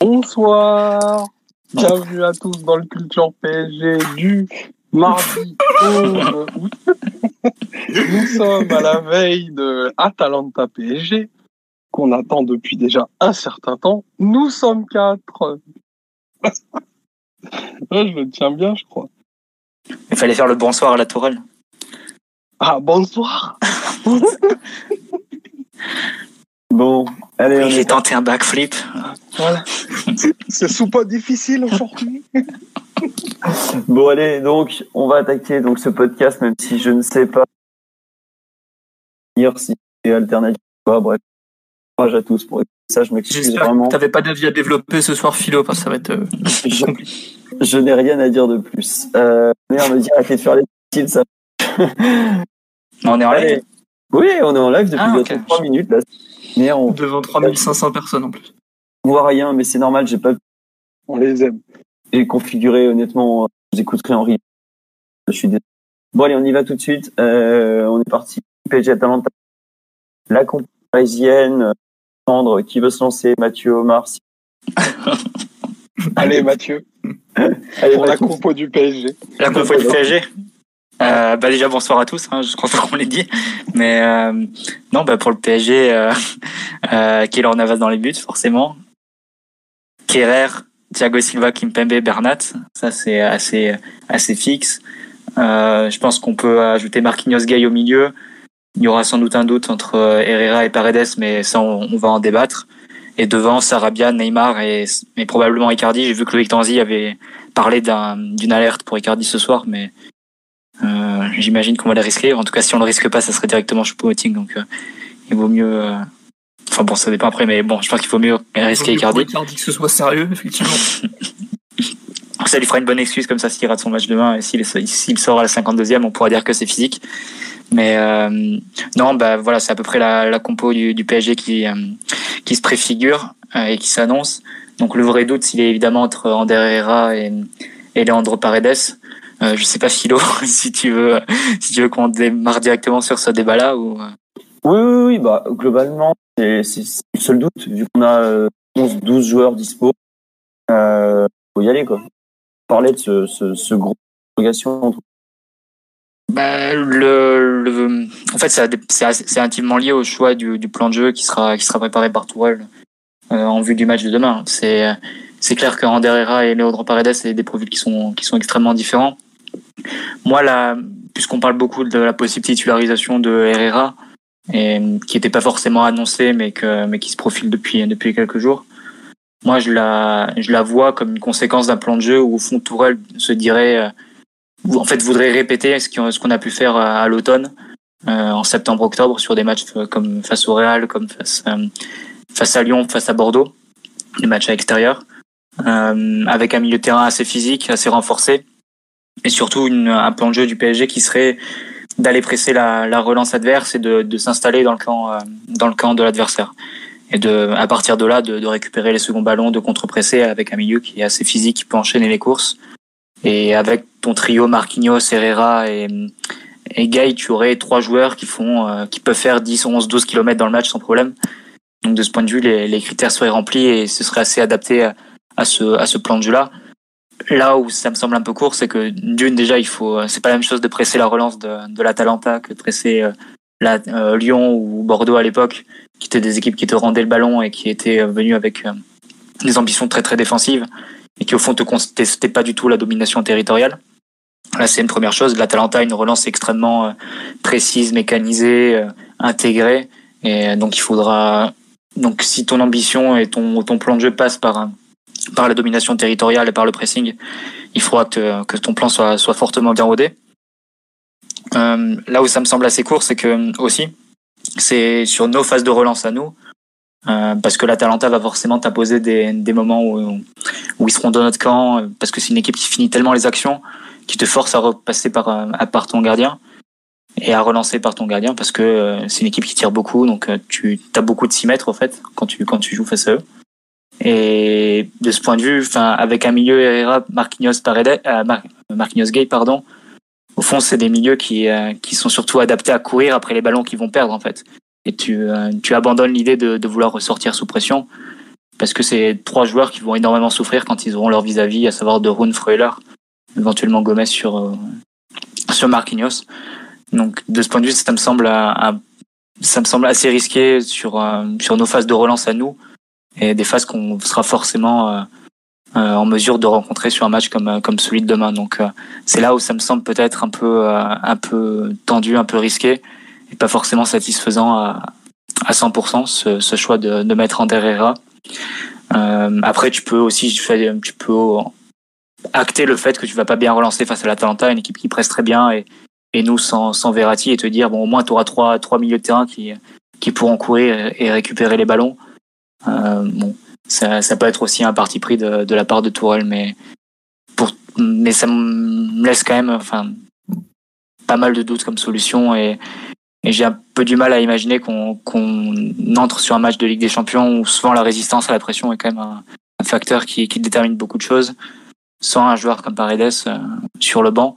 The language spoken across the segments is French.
Bonsoir, bienvenue à tous dans le Culture PSG du mardi 11 août. Nous sommes à la veille de Atalanta PSG, qu'on attend depuis déjà un certain temps. Nous sommes quatre. Ouais, je le tiens bien, je crois. Il fallait faire le bonsoir à la tourelle. Ah, bonsoir Bon, allez, on J'ai est tenté un backflip. Voilà. C'est sous pas difficile aujourd'hui. Bon, allez, donc, on va attaquer donc ce podcast, même si je ne sais pas dire si c'est alternatif ou pas. Bref, courage à tous pour écouter ça. Je m'excuse vraiment. t'avais pas d'avis à développer ce soir, Philo, parce que ça va être euh, Je, n'ai rien à dire de plus. Euh, merde, me dire arrêtez de faire les styles, ça. On est en live. Oui, on est en live depuis Ah, bientôt ok. 3 minutes là. Mais on devant 3500 personnes en plus. voit rien, mais c'est normal. J'ai pas On les aime. j'ai configuré honnêtement. euh, J'écouterai en replay. Je suis désolé. Bon allez, on y va tout de suite. Euh, on est parti. PSG Atalanta. La compagnie parisienne. euh, Sandre, qui veut se lancer Mathieu, Omar. si- Allez, Mathieu, Allez, pour la compo du PSG. La compo du PSG euh, bah déjà bonsoir à tous, hein, je crois qu'on l'ait dit, mais euh, non bah pour le PSG, euh, euh, Keylor dans les buts forcément, Kerrer, Thiago Silva, Kimpembe, Bernat, ça c'est assez assez fixe. Euh, je pense qu'on peut ajouter Marquinhos Gay au milieu. Il y aura sans doute un doute entre euh, Herrera et Paredes, mais ça on, va en débattre. Et devant Sarabia, Neymar et, probablement Icardi. J'ai vu que Loïc Tanzi avait parlé d'un- d'une alerte pour Icardi ce soir, mais j'imagine qu'on va les risquer. En tout cas, si on le risque pas, ça serait directement Choupo-Moting. Donc, euh, il vaut mieux. euh, Enfin bon, ça dépend après, mais bon, je pense qu'il faut mieux risquer Icardi. Icardi que ce soit sérieux, effectivement. Ça lui fera une bonne excuse comme ça s'il rate son match demain et s'il sort à la 52e, on pourra dire que c'est physique. Mais euh, non, bah voilà, c'est à peu près la, la compo du, du PSG qui euh, qui se préfigure euh, et qui s'annonce. Donc le vrai doute, s'il est évidemment entre Ander Herrera et, et Leandro Paredes. Euh, je sais pas Philo, si tu veux, si tu veux qu'on démarre directement sur ce débat-là ou. euh, Oui, oui, oui, bah, globalement, c'est c'est- le seul doute, vu qu'on a euh, 11, 12 joueurs dispo. Euh, faut y aller, quoi. Parler de ce, ce, ce gros interrogation. Bah, le, le, en fait, c'est intimement lié au choix du, du plan de jeu qui sera, qui sera préparé par Tourelle euh, en vue du match de demain. C'est, c'est clair que Ander Herrera et Leandro Paredes, c'est des profils qui sont, qui sont extrêmement différents. Moi, là, puisqu'on parle beaucoup de la possible titularisation de Herrera, qui n'était pas forcément annoncée, mais qui se profile depuis, quelques jours. Moi, je la, vois comme une conséquence d'un plan de jeu où, au fond, Tourelle se dirait, euh, en fait voudrait répéter ce qu'on a pu faire à, l'automne euh, en septembre octobre sur des matchs euh, comme face au Real comme face à Lyon face à Bordeaux des matchs à l'extérieur avec un milieu de terrain assez physique assez renforcé et surtout un plan de jeu du PSG qui serait d'aller presser la, la relance adverse et de, s'installer dans le camp euh, dans le camp de l'adversaire et de à partir de là de, récupérer les seconds ballons de contre-presser avec un milieu qui est assez physique qui peut enchaîner les courses et avec ton trio Marquinhos, Herrera et, et Gay, tu aurais trois joueurs qui font, euh, qui peuvent faire 10, 11, 12 km dans le match sans problème. Donc de ce point de vue, les, critères seraient remplis et ce serait assez adapté à, ce, à ce plan de jeu-là. Là où ça me semble un peu court, c'est que d'une déjà, il faut, c'est pas la même chose de presser la relance de, de l'Atalanta que de presser euh, la, euh, Lyon ou Bordeaux à l'époque, qui étaient des équipes qui te rendaient le ballon et qui étaient euh, venues avec euh, des ambitions très très défensives et qui au fond te contestaient pas du tout la domination territoriale. Là, c'est une première chose. L'Atalanta a une relance extrêmement euh, précise, mécanisée, euh, intégrée, et euh, donc il faudra. Donc, si ton ambition et ton ton plan de jeu passe par un- par la domination territoriale et par le pressing, il faudra que, ton plan soit fortement bien rodé. Euh, là où ça me semble assez court, c'est que aussi, c'est sur nos phases de relance à nous, Euh, parce que l'Atalanta va forcément t'imposer des, moments où, ils seront dans notre camp, parce que c'est une équipe qui finit tellement les actions, qui te force à repasser par, ton gardien et à relancer par ton gardien, parce que euh, c'est une équipe qui tire beaucoup, donc tu as beaucoup de 6 mètres en fait quand tu joues face à eux. Et de ce point de vue, enfin, avec un milieu Herrera, Marquinhos, Paredes, euh, Marquinhos Gay, pardon, au fond, c'est des milieux qui, euh, qui sont surtout adaptés à courir après les ballons qu'ils vont perdre, en fait. Et tu, euh, tu abandonnes l'idée de, de, vouloir ressortir sous pression, parce que c'est trois joueurs qui vont énormément souffrir quand ils auront leur vis-à-vis, -vis, à savoir de Rune Freuler, éventuellement Gomez sur, sur Marquinhos. Donc, de ce point de vue, ça me semble, un, ça me semble assez risqué sur, sur nos phases de relance à nous, et des phases qu'on sera forcément euh, euh, en mesure de rencontrer sur un match comme euh, comme celui de demain. Donc c'est là où ça me semble peut-être un peu un peu tendu, un peu risqué et pas forcément satisfaisant à à 100% ce, ce choix de, de mettre en Herrera. Euh, après, tu peux aussi, tu peux acter le fait que tu vas pas bien relancer face à l'Atalanta, une équipe qui presse très bien, et, et nous sans, sans Verratti, et te dire bon au moins tu auras trois trois milieux de terrain qui qui pourront courir et récupérer les ballons. Euh, bon, ça, ça peut être aussi un parti pris de, de la part de Tourelle, mais pour, mais ça me laisse quand même, enfin, pas mal de doutes comme solution et, et j'ai un peu du mal à imaginer qu'on qu'on entre sur un match de Ligue des Champions où souvent la résistance à la pression est quand même un, un facteur qui, qui détermine beaucoup de choses, sans un joueur comme Paredes euh, sur le banc,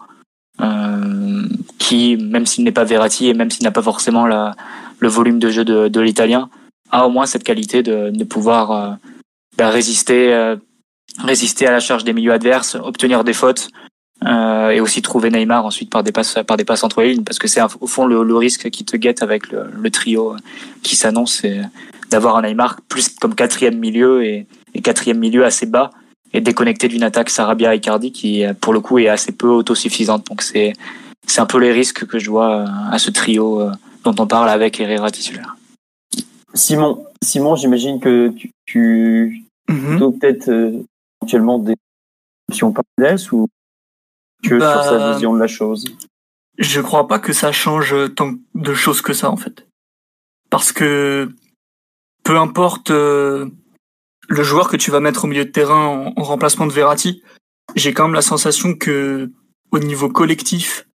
euh, qui, même s'il n'est pas Verratti et même s'il n'a pas forcément la, le volume de jeu de, de l'Italien, a au moins cette qualité de, de pouvoir euh, bah, résister, euh, résister à la charge des milieux adverses, obtenir des fautes euh, et aussi trouver Neymar ensuite par des passes, par des passes entre les lignes, parce que c'est au fond le, le, risque qui te guette avec le, le trio qui s'annonce, d'avoir un Neymar plus comme quatrième milieu et, et quatrième milieu assez bas et déconnecté d'une attaque Sarabia Icardi qui pour le coup est assez peu autosuffisante. Donc c'est c'est un peu les risques que je vois à ce trio dont on parle avec Herrera titulaire. Simon, Simon, j'imagine que tu, tu mm -hmm. peut-être euh, éventuellement des options Paredes ou que bah, sur sa vision de la chose. Je crois pas que ça change tant de choses que ça en fait, parce que peu importe euh, le joueur que tu vas mettre au milieu de terrain en, en remplacement de Verratti, j'ai quand même la sensation que au niveau collectif,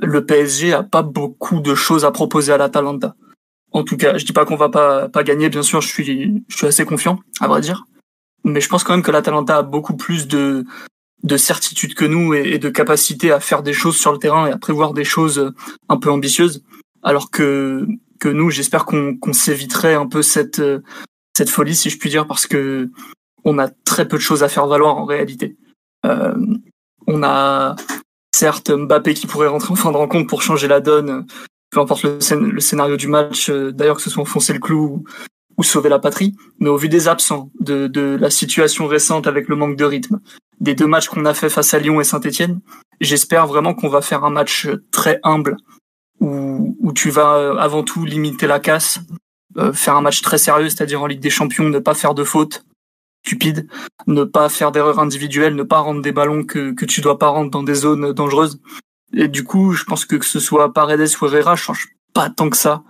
le PSG a pas beaucoup de choses à proposer à l'Atalanta. En tout cas, je dis pas qu'on va pas pas gagner, bien sûr, je suis je suis assez confiant, à vrai dire. Mais je pense quand même que l'Atalanta a beaucoup plus de de certitude que nous et, de capacité à faire des choses sur le terrain et à prévoir des choses un peu ambitieuses, alors que que nous, j'espère qu'on qu'on s'éviterait un peu cette cette folie, si je puis dire, parce que on a très peu de choses à faire valoir en réalité. Euh, on a certes Mbappé qui pourrait rentrer en fin de rencontre pour changer la donne, peu importe le, scénario du match, euh, d'ailleurs que ce soit enfoncer le clou ou, sauver la patrie, mais au vu des absents, de, la situation récente avec le manque de rythme, des deux matchs qu'on a fait face à Lyon et Saint-Etienne, j'espère vraiment qu'on va faire un match très humble, où, tu vas euh, avant tout limiter la casse, euh, faire un match très sérieux, c'est-à-dire en Ligue des Champions, ne pas faire de fautes stupides, ne pas faire d'erreurs individuelles, ne pas rendre des ballons que, que tu dois pas rendre dans des zones dangereuses. Et du coup, je pense que que ce soit Paredes ou Herrera, change pas tant que ça.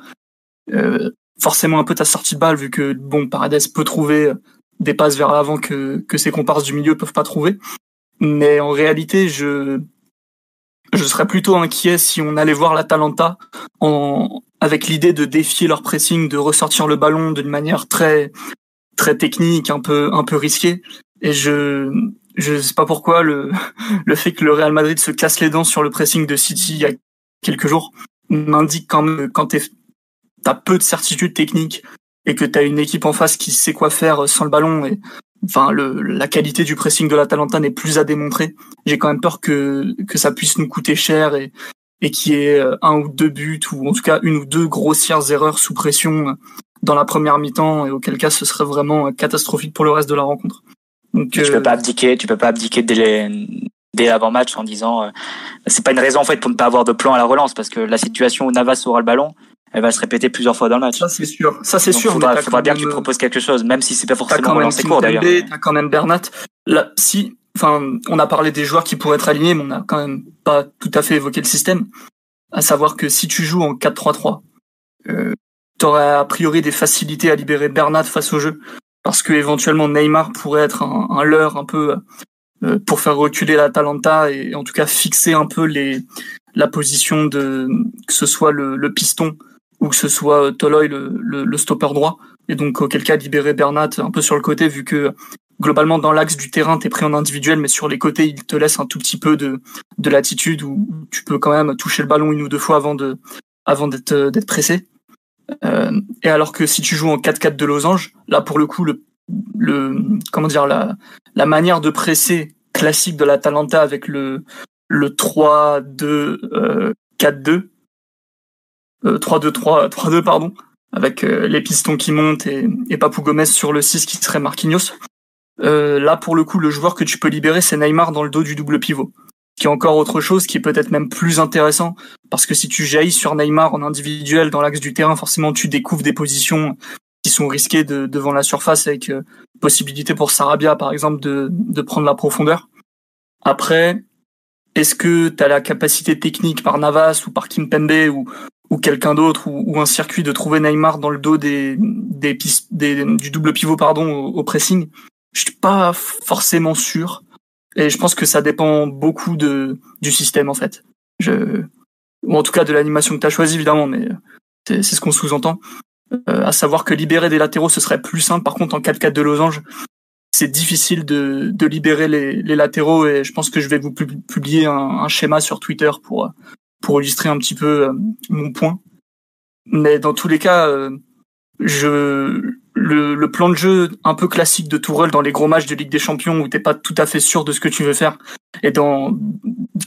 Euh, forcément un peu ta sortie de balle, vu que bon, Paredes peut trouver des passes vers l'avant que, que ses comparses du milieu peuvent pas trouver. Mais en réalité, je, je serais plutôt inquiet si on allait voir l'Atalanta en, avec l'idée de défier leur pressing, de ressortir le ballon d'une manière très, très technique, un peu, un peu risquée. Et je, je sais pas pourquoi le le fait que le Real Madrid se casse les dents sur le pressing de City il y a quelques jours m'indique quand même quand t'as peu de certitude technique et que t'as une équipe en face qui sait quoi faire sans le ballon et enfin le la qualité du pressing de l'Atalanta n'est plus à démontrer. J'ai quand même peur que ça puisse nous coûter cher et et qu'il y ait un ou deux buts ou en tout cas une ou deux grossières erreurs sous pression dans la première mi-temps et auquel cas ce serait vraiment catastrophique pour le reste de la rencontre. Donc, tu peux pas abdiquer, tu peux pas abdiquer dès, dès l'avant-match en disant euh, c'est pas une raison en fait pour ne pas avoir de plan à la relance parce que la situation où Navas aura le ballon, elle va se répéter plusieurs fois dans le match. Ça c'est sûr, ça c'est sûr. Faudra, faudra bien que tu proposes quelque chose, même si c'est pas forcément relancé court d'ailleurs. T'as quand même Bernat. Là, si, enfin, on a parlé des joueurs qui pourraient être alignés, mais on a quand même pas tout à fait évoqué le système. À savoir que si tu joues en 4-3-3, euh, t'aurais a priori des facilités à libérer Bernat face au jeu, parce que éventuellement Neymar pourrait être un, leurre un peu euh, pour faire reculer l'Atalanta et en tout cas fixer un peu les la position de que ce soit le, piston ou que ce soit Toloy le, le, le, stopper droit. Et donc auquel cas libérer Bernat un peu sur le côté vu que globalement dans l'axe du terrain t'es pris en individuel mais sur les côtés il te laisse un tout petit peu de de latitude où tu peux quand même toucher le ballon une ou deux fois avant de avant d'être d'être pressé. euh, et alors que si tu joues en 4-4 de losange là pour le coup le le comment dire la la manière de presser classique de l'Atalanta avec le le 3 2 4 2 3 2 3 3 2 pardon avec euh, les pistons qui montent et, et Papou Gomez sur le 6 qui serait Marquinhos. Euh, là pour le coup le joueur que tu peux libérer c'est Neymar dans le dos du double pivot. Qui est encore autre chose qui est peut-être même plus intéressant. Parce que si tu jaillis sur Neymar en individuel dans l'axe du terrain forcément tu découvres des positions qui sont risquées de, devant la surface avec euh, possibilité pour Sarabia par exemple de, prendre la profondeur. Après, est-ce que tu as la capacité technique par Navas ou par Kimpembe ou, ou quelqu'un d'autre ou, un circuit de trouver Neymar dans le dos des, des du double pivot pardon au, au, pressing? Je suis pas forcément sûr et je pense que ça dépend beaucoup de du système en fait. Je ou en tout cas de l'animation que tu as choisi évidemment mais c'est ce qu'on sous-entend. Euh, à savoir que libérer des latéraux ce serait plus simple par contre en 4-4 de losange c'est difficile de, de libérer les, les, latéraux et je pense que je vais vous publier un, un, schéma sur Twitter pour pour illustrer un petit peu euh, mon point. Mais dans tous les cas, euh, je le, le, plan de jeu un peu classique de Tourelle dans les gros matchs de Ligue des Champions où t'es pas tout à fait sûr de ce que tu veux faire et dans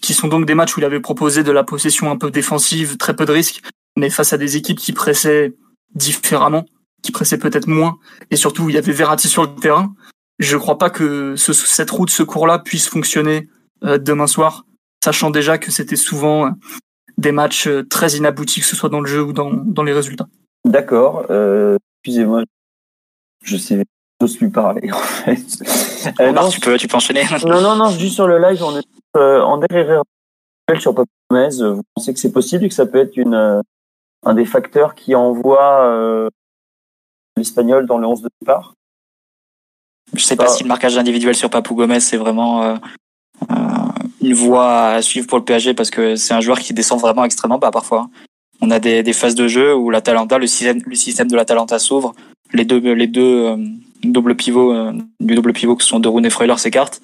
qui sont donc des matchs où il avait proposé de la possession un peu défensive, très peu de risques, mais face à des équipes qui pressaient différemment, qui pressaient peut-être moins et surtout il y avait Verratti sur le terrain je crois pas que ce, cette roue de secours-là puisse fonctionner euh, demain soir, sachant déjà que c'était souvent euh, des matchs euh, très inaboutis, que ce soit dans le jeu ou dans, dans les résultats. D'accord. Euh, excusez-moi, je sais, j'ose plus parler en fait. Euh, non, tu peux, tu peux enchaîner. non, non, non, juste sur le live, on est euh, en derrière sur Papa Gomez. Vous pensez que c'est possible et que ça peut être une un des facteurs qui envoie l'espagnol dans le 11 de départ? Je sais pas, si le marquage individuel sur Papou Gomez c'est vraiment euh, euh, une voie à suivre pour le PSG parce que c'est un joueur qui descend vraiment extrêmement bas parfois. On a des, des phases de jeu où l'Atalanta, le système, le système de l'Atalanta s'ouvre, les deux, les deux euh, doubles pivots euh, du double pivot que sont De Roon et Freuler s'écartent,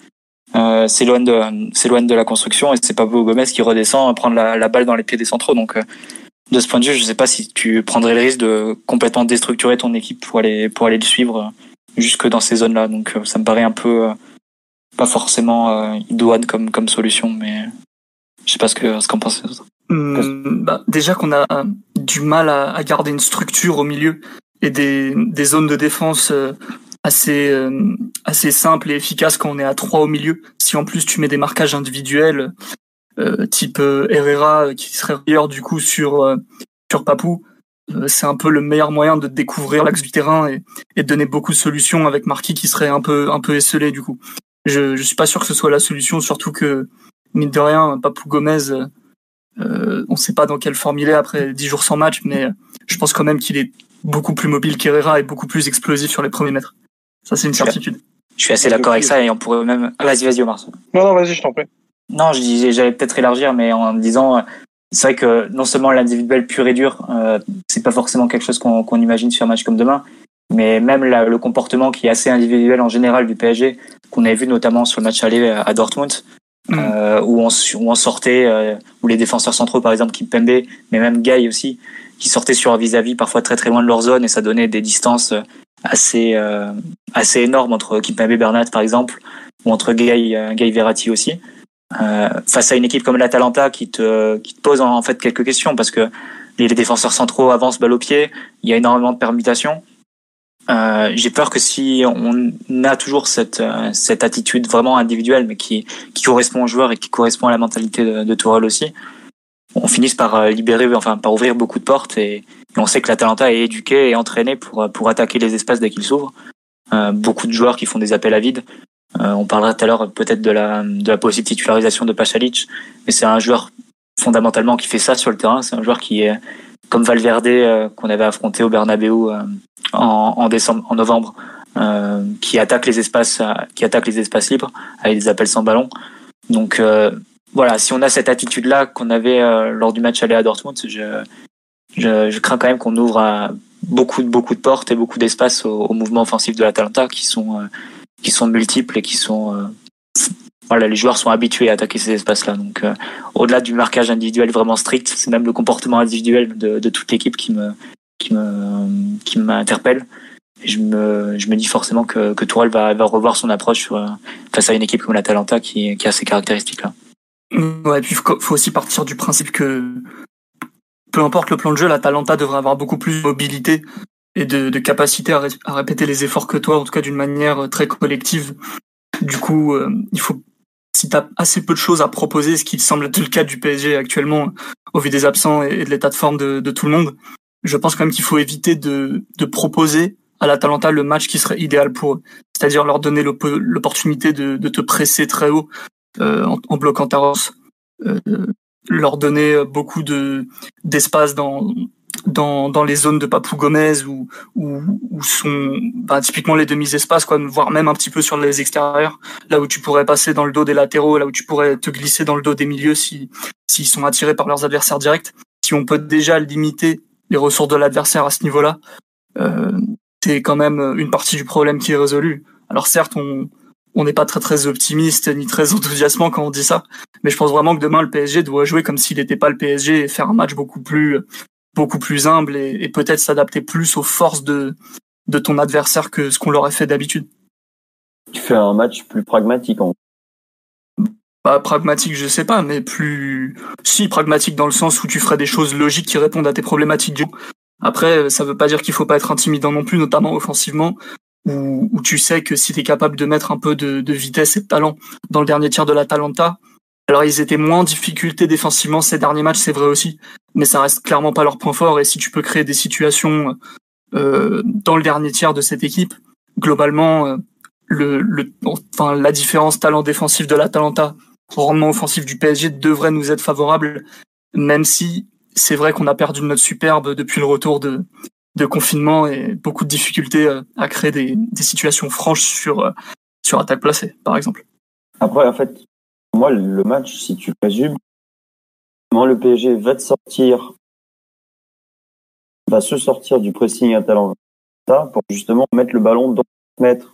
euh, de, de la construction et c'est Papou Gomez qui redescend prendre la, balle dans les pieds des centraux. Donc de ce point de vue, je sais pas si tu prendrais le risque de complètement déstructurer ton équipe pour aller pour aller le suivre jusque dans ces zones-là. Donc euh, ça me paraît un peu euh, pas forcément euh, idoine comme comme solution, mais je sais pas ce que ce qu'en pensez. Mmh, bah, déjà qu'on a du mal à, à, garder une structure au milieu et des, des zones de défense assez assez simples et efficaces quand on est à trois au milieu. Si en plus tu mets des marquages individuels euh, type Herrera qui serait meilleur du coup sur sur Papou, euh, c'est un peu le meilleur moyen de découvrir l'axe du terrain et, et, de donner beaucoup de solutions avec Marquis qui serait un peu un peu esselé du coup. Je, je suis pas sûr que ce soit la solution, surtout que mine de rien, Papou Gomez, euh, on sait pas dans quelle forme il est après 10 jours sans match, mais je pense quand même qu'il est beaucoup plus mobile qu'Herrera et beaucoup plus explosif sur les premiers mètres. Ça c'est une certitude. Je suis assez d'accord avec ça et on pourrait même. Vas-y, vas-y, Omar. Non, non, vas-y, je t'en prie. Non, j'allais peut-être élargir, mais en disant, c'est vrai que non seulement l'individuel pur et dur, euh, c'est pas forcément quelque chose qu'on qu'on imagine sur un match comme demain, mais même la, le comportement qui est assez individuel en général du PSG, qu'on avait vu notamment sur le match aller à Dortmund, mm. euh, où, on, où on sortait, euh, où les défenseurs centraux, par exemple Kimpembe, mais même Gay aussi, qui sortaient sur un vis-à-vis parfois très très loin de leur zone, et ça donnait des distances assez euh, assez énormes entre Kimpembe et Bernat, par exemple, ou entre Gay, euh, Gay Verratti aussi. Euh, face à une équipe comme l'Atalanta qui te, qui te pose en, fait quelques questions parce que les, défenseurs centraux avancent balle au pied, il y a énormément de permutations. Euh, j'ai peur que si on a toujours cette, euh, cette attitude vraiment individuelle, mais qui, qui correspond au joueur et qui correspond à la mentalité de, de Tourelle aussi, on finisse par euh, libérer, enfin par ouvrir beaucoup de portes et, on sait que l'Atalanta est éduqué et entraîné pour, pour attaquer les espaces dès qu'ils s'ouvrent. Euh, beaucoup de joueurs qui font des appels à vide. Euh, on parlera tout à l'heure peut-être de la, de la possible titularisation de Pachalic, mais c'est un joueur fondamentalement qui fait ça sur le terrain. C'est un joueur qui est, comme Valverde qu'on avait affronté au Bernabeu en, en, décembre, en novembre, qui attaque les espaces, qui attaque les espaces libres avec des appels sans ballon. Donc voilà, si on a cette attitude-là qu'on avait lors du match aller à Dortmund, je, crains quand même qu'on ouvre beaucoup, beaucoup de portes et beaucoup d'espace au, mouvement offensif de l'Atalanta qui sont, qui sont multiples et qui sont voilà, les joueurs sont habitués à attaquer ces espaces-là. Donc, euh, au-delà du marquage individuel vraiment strict, c'est même le comportement individuel de, toute l'équipe qui m'interpelle. Je me, dis forcément que, que Tourelle va, revoir son approche euh, face à une équipe comme la Talenta qui, qui a ces caractéristiques-là. Ouais, puis faut, aussi partir du principe que peu importe le plan de jeu, la Talenta devrait avoir beaucoup plus de mobilité et de, capacité à, ré, à, répéter les efforts que toi, en tout cas d'une manière très collective. Du coup, euh, il faut si tu as assez peu de choses à proposer, ce qui semble être le cas du PSG actuellement, au vu des absents et de l'état de forme de, tout le monde, je pense quand même qu'il faut éviter de, proposer à l'Atalanta le match qui serait idéal pour eux. C'est-à-dire leur donner l'opportunité de, te presser très haut euh, en, en, bloquant ta euh, leur donner beaucoup de d'espace dans dans, dans les zones de Papou Gomez où, où, sont bah, typiquement les demi-espaces, quoi, voire même un petit peu sur les extérieurs, là où tu pourrais passer dans le dos des latéraux, là où tu pourrais te glisser dans le dos des milieux si s'ils sont attirés par leurs adversaires directs. Si on peut déjà limiter les ressources de l'adversaire à ce niveau-là, euh, c'est quand même une partie du problème qui est résolu. Alors certes, on on n'est pas très très optimiste ni très enthousiasmant quand on dit ça, mais je pense vraiment que demain le PSG doit jouer comme s'il n'était pas le PSG et faire un match beaucoup plus beaucoup plus humble et, et peut-être s'adapter plus aux forces de, de ton adversaire que ce qu'on l'aurait fait d'habitude. Tu fais un match plus pragmatique en pas pragmatique, je sais pas, mais plus si pragmatique dans le sens où tu ferais des choses logiques qui répondent à tes problématiques. Après, ça veut pas dire qu'il faut pas être intimidant non plus, notamment offensivement, où, tu sais que si tu es capable de mettre un peu de, de, vitesse et de talent dans le dernier tiers de la Talenta, alors ils étaient moins en difficulté défensivement ces derniers matchs, c'est vrai aussi, mais ça reste clairement pas leur point fort. Et si tu peux créer des situations euh, dans le dernier tiers de cette équipe, globalement, euh, le, le, enfin la différence talent défensif de l'Atalanta au rendement offensif du PSG devrait nous être favorable, même si c'est vrai qu'on a perdu notre superbe depuis le retour de, de confinement et beaucoup de difficultés euh, à créer des, des situations franches sur euh, sur attaque placée, par exemple. Après, en fait, moi, le match, si tu résumes, moi, le PSG va te sortir, va se sortir du pressing à talent pour justement mettre le ballon dans mètres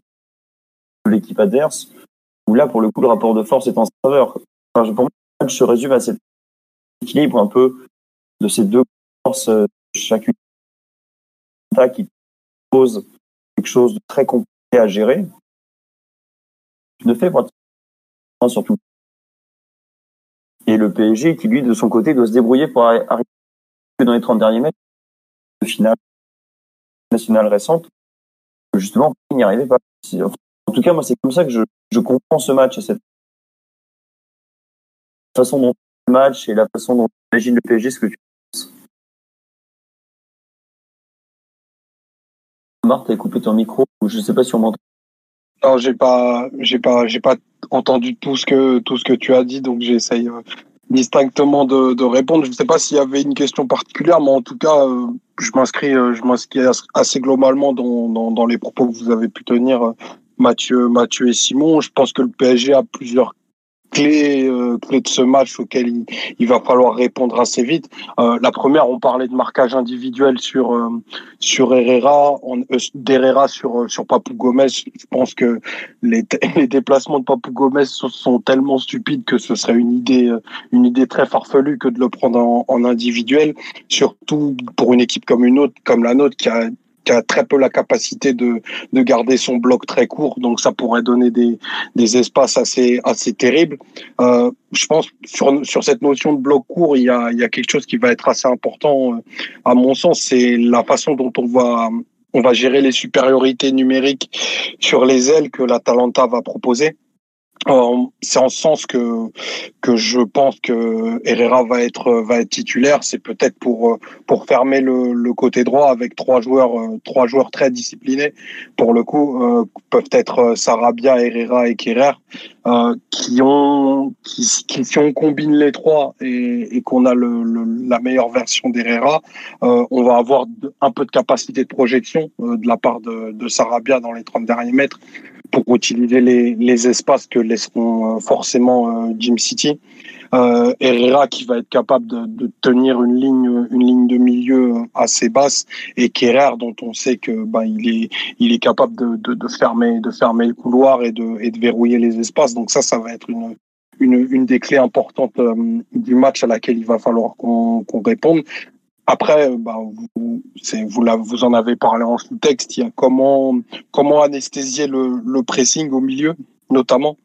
de l'équipe adverse, où là, pour le coup, le rapport de force est en faveur. Pour moi, le match se résume à cet équilibre un peu de ces deux forces, euh, qui pose quelque chose de très compliqué à gérer. Ne fait pas surtout et le PSG qui, lui, de son côté, doit se débrouiller pour arriver dans les 30 derniers mètres de finale nationale récente. Justement, il n'y arrivait pas. En tout cas, moi, c'est comme ça que je, je comprends ce match, cette façon dont le match et la façon dont imagine le PSG, ce que tu Marc, t'as coupé ton micro, je ne sais pas si on m'entend. Non, j'ai pas, j'ai pas, j'ai pas entendu tout ce que tout ce que tu as dit, donc j'essaye euh, distinctement de, de, répondre. Je ne sais pas s'il y avait une question particulière, mais en tout cas, euh, je m'inscris, euh, je m'inscris assez globalement dans, dans, dans, les propos que vous avez pu tenir, Mathieu, Mathieu et Simon. Je pense que le PSG a plusieurs clés, euh, clés de ce match auquel il, il, va falloir répondre assez vite. Euh, la première, on parlait de marquage individuel sur euh, sur Herrera, euh, d'Herrera sur euh, sur Papou Gomez. Je pense que les, les déplacements de Papou Gomez sont, sont, tellement stupides que ce serait une idée euh, une idée très farfelue que de le prendre en, en individuel, surtout pour une équipe comme une autre comme la nôtre qui a qui a très peu la capacité de, de garder son bloc très court, donc ça pourrait donner des, des espaces assez, assez terribles. Euh, je pense sur, sur cette notion de bloc court, il y, a, il y a quelque chose qui va être assez important, euh, à mon sens, c'est la façon dont on va, on va gérer les supériorités numériques sur les ailes que la Talenta va proposer. C'est en ce sens que que je pense que Herrera va être va être titulaire. C'est peut-être pour pour fermer le, le, côté droit avec trois joueurs trois joueurs très disciplinés. Pour le coup, euh, peuvent être Sarabia, Herrera et Kerrer, euh, qui ont qui, qui, si on combine les trois et, et qu'on a le, le, la meilleure version d'Herrera, euh, on va avoir un peu de capacité de projection de la part de, de Sarabia dans les 30 derniers mètres pour utiliser les, les espaces que laisseront euh, forcément euh, Jim City. Euh, Herrera qui va être capable de, de, tenir une ligne une ligne de milieu assez basse et Kerrer dont on sait que bah, il est il est capable de, de, de, fermer de fermer le couloir et de et de verrouiller les espaces donc ça ça va être une une, une des clés importantes du match à laquelle il va falloir qu'on qu'on réponde après, bah, vous, vous, vous en avez parlé en sous-texte. Il y a comment, comment anesthésier le, le pressing au milieu, notamment,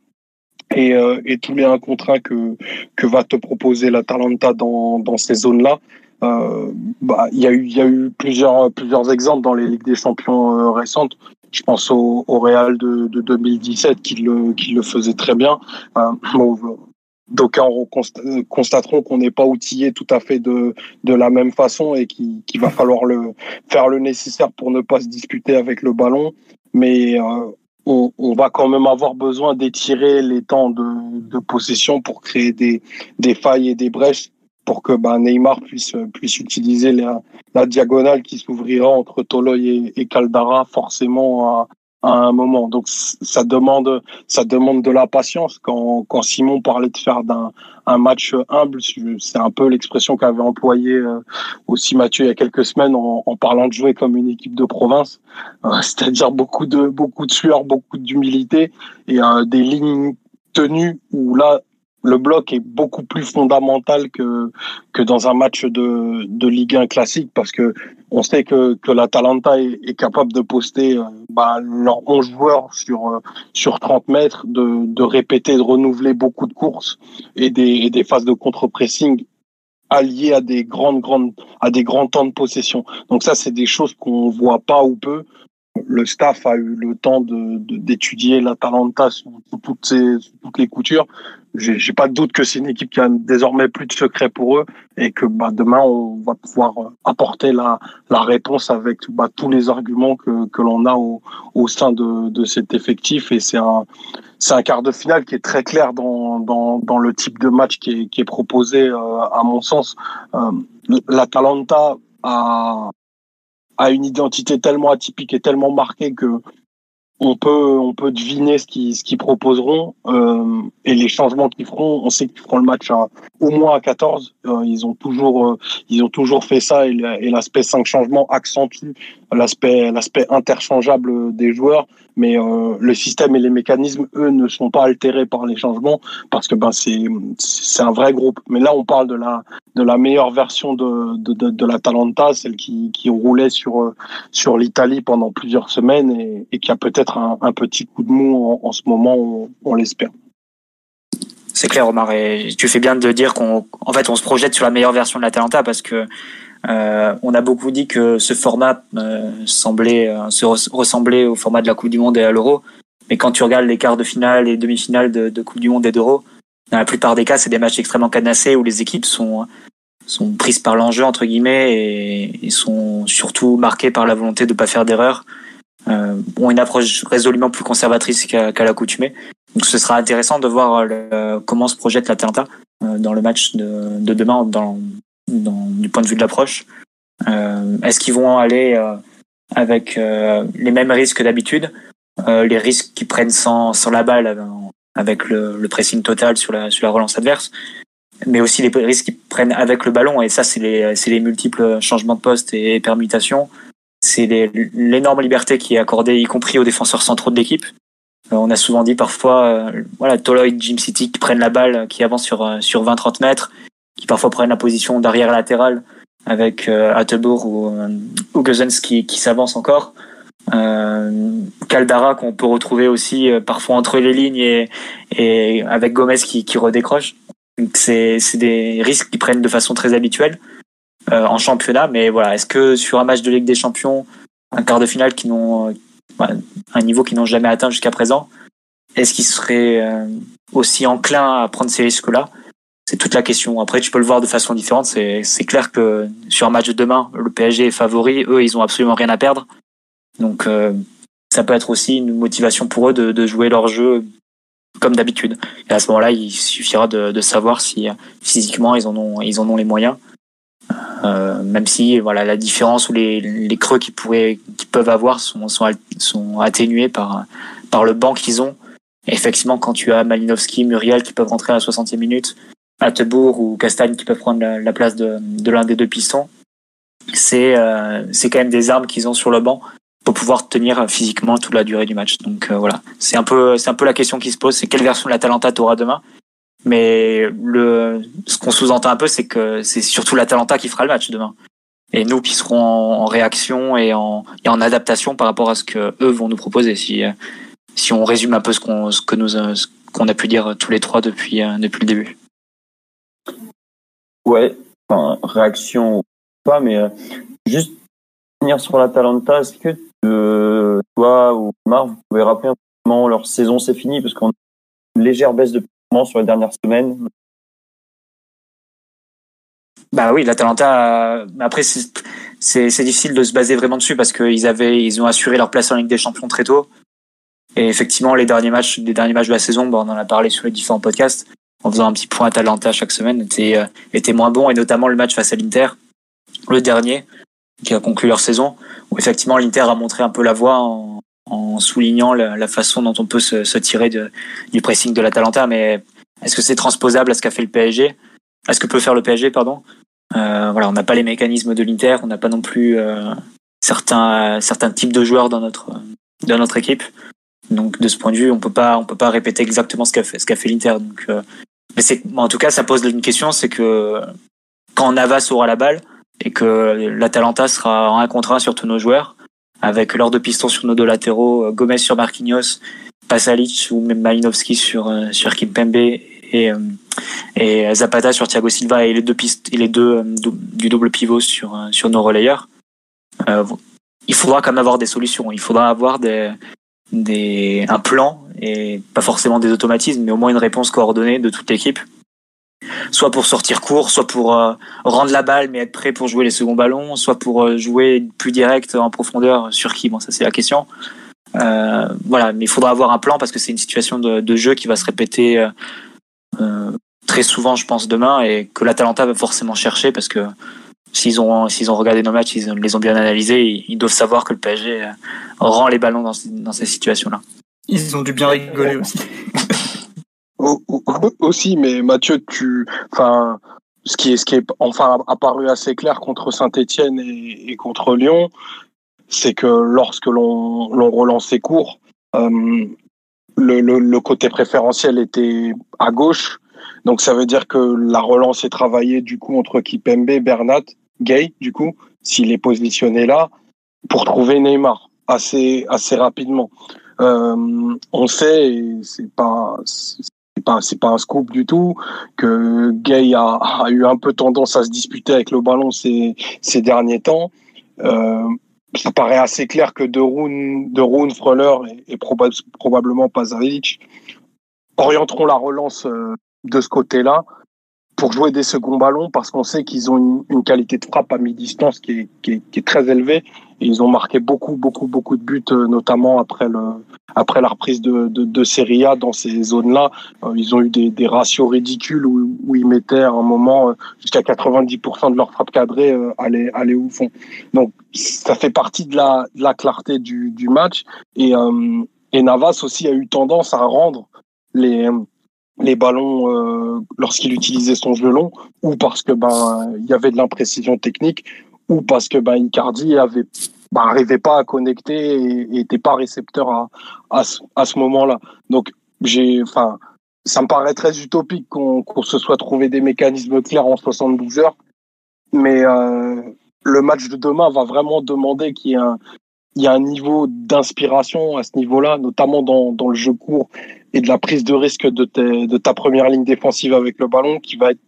et, euh, et tous les 1 contre 1 que, que va te proposer la Talenta dans, dans ces zones-là. Euh, bah, il y a eu, il y a eu plusieurs, plusieurs exemples dans les Ligues des Champions euh, récentes. Je pense au, au Real de, de 2017 qui le, qui le faisait très bien. Euh, d'aucuns constateront qu'on n'est pas outillé tout à fait de, de la même façon et qu'il va falloir le, faire le nécessaire pour ne pas se disputer avec le ballon. Mais euh, on, on, va quand même avoir besoin d'étirer les temps de, de, possession pour créer des, des failles et des brèches pour que bah, Neymar puisse, puisse utiliser la, la diagonale qui s'ouvrira entre Toloy et, et Caldara forcément à, à un moment. Donc ça demande ça demande de la patience. Quand, quand Simon parlait de faire d'un un match humble, c'est un peu l'expression qu'avait employé euh, aussi Mathieu il y a quelques semaines en, en parlant de jouer comme une équipe de province, euh, c'est-à-dire beaucoup de beaucoup de sueur, beaucoup d'humilité et euh, des lignes tenues où là le bloc est beaucoup plus fondamental que que dans un match de de Ligue 1 classique parce que on sait que que l'Atalanta est, est capable de poster euh, bah, leurs 11 joueurs sur euh, sur 30 mètres de de répéter de renouveler beaucoup de courses et des et des phases de contre-pressing alliées à des grandes grandes à des grands temps de possession. Donc ça c'est des choses qu'on voit pas ou peu le staff a eu le temps de d'étudier l'Atalanta sous, toutes ses, sous toutes les coutures. J'ai pas de doute que c'est une équipe qui a désormais plus de secrets pour eux et que bah, demain on va pouvoir euh, apporter la, la réponse avec bah, tous les arguments que, que l'on a au, au sein de, de cet effectif et c'est un c'est un quart de finale qui est très clair dans, dans, dans le type de match qui est, qui est proposé euh, à mon sens. Euh, L'Atalanta a, a une identité tellement atypique et tellement marquée que on peut on peut deviner ce qu'ils ce proposeront euh, et les changements qu'ils feront. On sait qu'ils feront le match à, au moins à 14 euh, ils ont toujours euh, ils ont toujours fait ça et, et l'aspect 5 changements accentue l'aspect l'aspect interchangeable des joueurs mais euh, le système et les mécanismes eux ne sont pas altérés par les changements parce que ben c'est c'est un vrai groupe mais là on parle de la de la meilleure version de de, de, de la Talenta celle qui qui roulait sur sur l'Italie pendant plusieurs semaines et, et qui a peut-être un, petit coup de mou en, en ce moment, on, on l'espère. C'est clair, Omar, et tu fais bien de dire qu'on en fait, on se projette sur la meilleure version de la Talenta parce que euh, on a beaucoup dit que ce format euh, semblait euh, se ressembler au format de la Coupe du Monde et à l'Euro. Mais quand tu regardes les quarts de finale et demi-finales de, Coupe du Monde et d'Euro, dans la plupart des cas, c'est des matchs extrêmement cadenassés où les équipes sont sont prises par l'enjeu entre guillemets et, sont surtout marquées par la volonté de pas faire d'erreurs euh, ont une approche résolument plus conservatrice qu'à qu l'accoutumée. Donc ce sera intéressant de voir le, comment se projette l'Atalanta euh, dans le match de, de demain dans, du point de vue de l'approche. Euh, Est-ce qu'ils vont aller euh, avec euh, les mêmes risques que d'habitude, les risques qu'ils prennent sans, sans la balle avec le, pressing total sur la, sur la relance adverse, mais aussi les risques qu'ils prennent avec le ballon. Et ça, c'est les, les multiples changements de poste et permutations c'est l'énorme liberté qui est accordée, y compris aux défenseurs centraux de l'équipe. On a souvent dit parfois, voilà, Toloy, Jim City qui prennent la balle, qui avancent sur sur 20-30 mètres, qui parfois prennent la position d'arrière latéral avec euh, Attelbourg ou, ou Guzens qui, qui s'avance encore. Euh, Caldara qu'on peut retrouver aussi parfois entre les lignes et, et avec Gomez qui, qui redécroche. C'est des risques qui prennent de façon très habituelle. Euh, en championnat. Mais voilà, est-ce que sur un match de Ligue des Champions, un quart de finale qui n'ont euh, un niveau qu'ils n'ont jamais atteint jusqu'à présent, est-ce qu'ils seraient aussi enclins à prendre ces risques-là? C'est toute la question. Après, tu peux le voir de façon différente. C'est, clair que sur un match de demain, le PSG est favori. Eux, ils ont absolument rien à perdre. Donc, euh, ça peut être aussi une motivation pour eux de, de jouer leur jeu comme d'habitude. Et à ce moment-là, il suffira de, de savoir si physiquement ils en ont, ils en ont les moyens. Euh, même si voilà la différence ou les, les creux qu'ils pourraient, qu'ils peuvent avoir sont, sont, sont atténués par par le banc qu'ils ont. Effectivement, quand tu as Malinowski, Muriel qui peuvent rentrer à la 60e minute, Attebourg ou Castagne qui peuvent prendre la, place de, de l'un des deux pistons, c'est euh, c'est quand même des armes qu'ils ont sur le banc pour pouvoir tenir physiquement toute la durée du match. Donc euh, voilà, c'est un peu c'est un peu la question qui se pose, c'est quelle version de la Talenta aura demain. Mais le ce qu'on sous-entend un peu, c'est que c'est surtout la Talenta qui fera le match demain. Et nous qui serons en, réaction et en, et en adaptation par rapport à ce que eux vont nous proposer. Si si on résume un peu ce qu'on ce que nous qu'on a pu dire tous les trois depuis depuis le début. Ouais, enfin, réaction pas, mais euh, juste venir sur la Talenta, est-ce que euh, toi ou Marc, vous pouvez rappeler comment leur saison s'est finie? Parce qu'on a une légère baisse de performance sur les dernières semaines. Bah oui, l'Atalanta. Après, c'est difficile de se baser vraiment dessus parce qu'ils ils ont assuré leur place en Ligue des Champions très tôt. Et effectivement, les derniers matchs, les derniers matchs de la saison, bon, on en a parlé sur les différents podcasts en faisant un petit point à Talenta chaque semaine, était, euh, était moins bon, et notamment le match face à l'Inter, le dernier, qui a conclu leur saison, où effectivement l'Inter a montré un peu la voie en, en soulignant la, la, façon dont on peut se, se tirer de, du pressing de l'Atalanta, mais est-ce que c'est transposable à ce qu'a fait le PSG À ce que peut faire le PSG, pardon? Euh, Voilà, on n'a pas les mécanismes de l'Inter, on n'a pas non plus euh, certains, certains types de joueurs dans notre, dans notre équipe. Donc de ce point de vue, on peut pas on peut pas répéter exactement ce qu'a fait ce qu'a fait l'Inter. Donc euh, mais c'est en tout cas ça pose une question, c'est que quand Navas aura la balle et que l'Atalanta sera en un contre un sur tous nos joueurs avec leurs deux pistons sur nos deux latéraux, euh, Gomez sur Marquinhos, Pasalic ou même Malinowski sur euh, sur Kimpembe et et Zapata sur Thiago Silva et les deux pistes et les deux du double pivot sur sur nos relayeurs. Euh, il faudra quand même avoir des solutions. Il faudra avoir des des, un plan et pas forcément des automatismes, mais au moins une réponse coordonnée de toute l'équipe. Soit pour sortir court, soit pour euh, rendre la balle mais être prêt pour jouer les seconds ballons, soit pour euh, jouer plus direct en profondeur sur qui, bon ça c'est la question. Euh, voilà, mais il faudra avoir un plan parce que c'est une situation de, jeu qui va se répéter très souvent, je pense, demain et que l'Atalanta va forcément chercher parce que s'ils ont ont regardé nos matchs, ils les ont bien analysés, ils, doivent savoir que le PSG rend les ballons dans ces situations-là. Ils ont dû bien rigoler aussi. aussi, mais Mathieu, tu, enfin, ce qui est ce qui est enfin apparu assez clair contre Saint-Étienne et, contre Lyon, c'est que lorsque l'on l'on relançait court, euh, le, le, le côté préférentiel était à gauche donc ça veut dire que la relance est travaillée du coup entre Kipembe, Bernat, Gay, du coup, s'il est positionné là, pour trouver Neymar assez assez rapidement. Euh, on sait, c'est pas c'est pas c'est pas un scoop du tout que Gay a, a, eu un peu tendance à se disputer avec le ballon ces ces derniers temps. Euh, ça paraît assez clair que De Roon, de Roon Freuler et, et proba probablement Pazaric orienteront la relance euh, de ce côté-là pour jouer des seconds ballons parce qu'on sait qu'ils ont une, une, qualité de frappe à mi-distance qui est, qui, est, qui est, très élevée. Et ils ont marqué beaucoup beaucoup beaucoup de buts euh, notamment après le après la reprise de, de, de Serie A dans ces zones-là. Euh, ils ont eu des, des ratios ridicules où, où, ils mettaient à un moment euh, jusqu'à 90% de leur frappe cadrée aller aller au fond. Donc ça fait partie de la, de la clarté du, du match. Et, et Navas aussi a eu tendance à rendre les les ballons euh, lorsqu'il utilisait son gelon ou parce que ben il y avait de l'imprécision technique ou parce que ben Icardi avait ben, arrivait pas à connecter et, était pas récepteur à à ce, à ce moment-là. Donc j'ai enfin ça me paraît très utopique qu'on qu'on se soit trouvé des mécanismes clairs en 72 heures mais euh, le match de demain va vraiment demander qu'il y ait un il y a un niveau d'inspiration à ce niveau-là, notamment dans, dans le jeu court et de la prise de risque de, tes, de ta première ligne défensive avec le ballon qui va être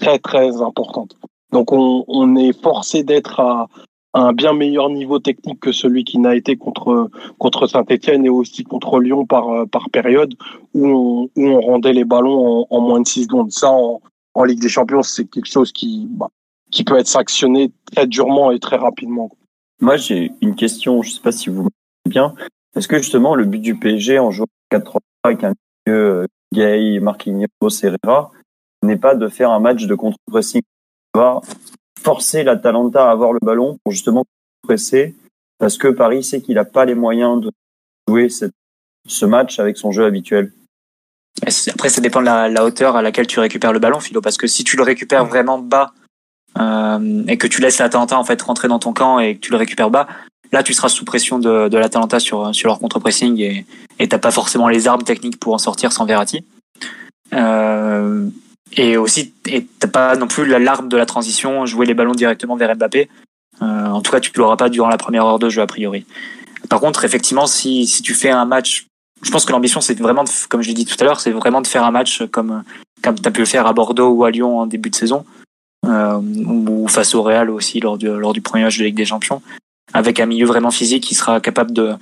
très très importante. Donc on, on est forcé d'être à, un bien meilleur niveau technique que celui qui n'a été contre contre Saint-Etienne et aussi contre Lyon par par période où on, où on rendait les ballons en, moins de 6 secondes. Ça en, en Ligue des Champions, c'est quelque chose qui bah, qui peut être sanctionné très durement et très rapidement. Moi, j'ai une question, je sais pas si vous bien. Est-ce que justement le but du PSG en jouant 4-3 avec un milieu euh, Gay, Marquinhos, Herrera n'est pas de faire un match de contre-pressing, forcer l'Atalanta à avoir le ballon pour justement presser parce que Paris sait qu'il n'a pas les moyens de jouer ce match avec son jeu habituel. Après, ça dépend de la, hauteur à laquelle tu récupères le ballon, Philo, parce que si tu le récupères vraiment bas euh, et que tu laisses l'Atalanta en fait rentrer dans ton camp et que tu le récupères bas, là tu seras sous pression de, de l'Atalanta sur sur leur contre-pressing et et t'as pas forcément les armes techniques pour en sortir sans Verratti. Euh, et aussi, t'as pas non plus l'arme de la transition, jouer les ballons directement vers Mbappé. Euh, en tout cas, tu l'auras pas durant la première heure de jeu, a priori. Par contre, effectivement, si, si tu fais un match, je pense que l'ambition, c'est vraiment, comme je l'ai dit tout à l'heure, c'est vraiment de faire un match comme, comme tu as pu le faire à Bordeaux ou à Lyon en début de saison, euh, ou face au Real aussi lors du, lors du premier match de Ligue des Champions, avec un milieu vraiment physique qui sera capable de,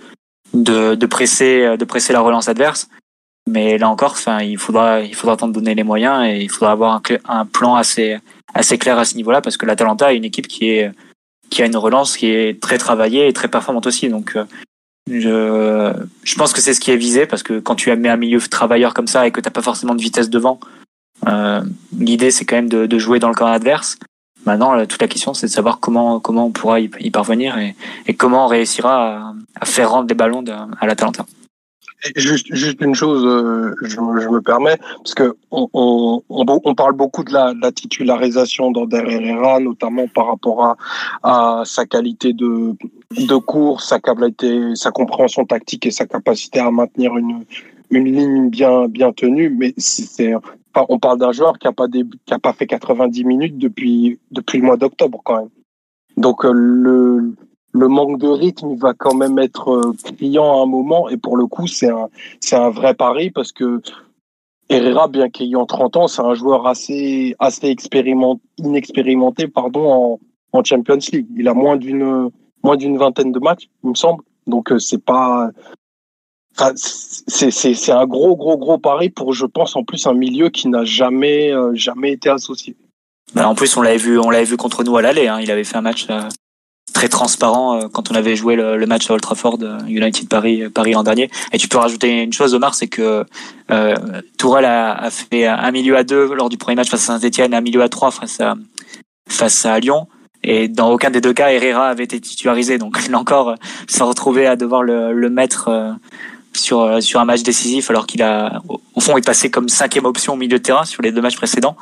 de, de, presser, de presser la relance adverse mais là encore, enfin, il faudra, il faudra t'en donner les moyens et il faudra avoir un, un plan assez, assez clair à ce niveau-là parce que l'Atalanta est une équipe qui est, qui a une relance qui est très travaillée et très performante aussi. Donc, euh, je, je pense que c'est ce qui est visé parce que quand tu mets un milieu travailleur comme ça et que t'as pas forcément de vitesse devant, euh, l'idée c'est quand même de, de, jouer dans le camp adverse. Maintenant, toute la question c'est de savoir comment comment on pourra y, parvenir et, comment on réussira à, faire rendre les ballons à l'Atalanta. Juste, juste une chose, euh, je, me permets, parce que on, parle beaucoup de la, la titularisation d'Ander Herrera, notamment par rapport à, sa qualité de, de course, sa sa compréhension tactique et sa capacité à maintenir une, une ligne bien, bien tenue. Mais c'est, on parle d'un joueur qui a pas pas fait 90 minutes depuis, depuis le mois d'octobre quand même. Donc euh, le, le manque de rythme va quand même être euh, criant à un moment et pour le coup c'est un c'est un vrai pari parce que Herrera bien qu'ayant 30 ans c'est un joueur assez assez expérimenté inexpérimenté pardon en, en Champions League il a moins d'une moins d'une vingtaine de matchs il me semble donc euh, c'est pas enfin, c'est un gros gros gros pari pour je pense en plus un milieu qui n'a jamais euh, jamais été associé. Bah, en plus on l'avait vu on l'avait vu contre nous à l'aller hein. il avait fait un match très transparent euh, quand on avait joué le, match à Old Trafford euh, United Paris Paris l'an dernier. Et tu peux rajouter une chose Omar c'est que euh, Tourelle a, a, fait un milieu à deux lors du premier match face à Saint-Etienne un milieu à trois face à face à Lyon. Et dans aucun des deux cas Herrera avait été titularisé. Donc là encore se retrouver à devoir le, le mettre euh, sur sur un match décisif alors qu'il a au fond est passé comme cinquième option au milieu de terrain sur les deux matchs précédents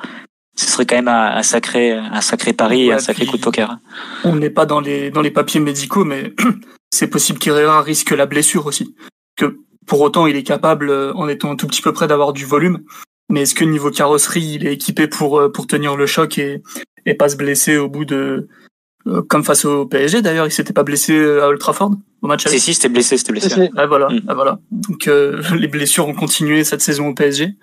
ce serait quand même un, sacré, un sacré pari et un sacré coup de poker. On n'est pas dans les, dans les papiers médicaux, mais c'est possible qu'Herrera risque la blessure aussi. Que pour autant, il est capable, euh, en étant un tout petit peu près, d'avoir du volume. Mais est-ce que niveau carrosserie, il est équipé pour, euh, pour tenir le choc et, et pas se blesser au bout de, euh, comme face au PSG d'ailleurs, il s'était pas blessé à Old Trafford au match. Si si, c'était blessé, c'était blessé. Ah voilà, mm. ah, voilà. Donc les blessures ont continué cette saison au PSG.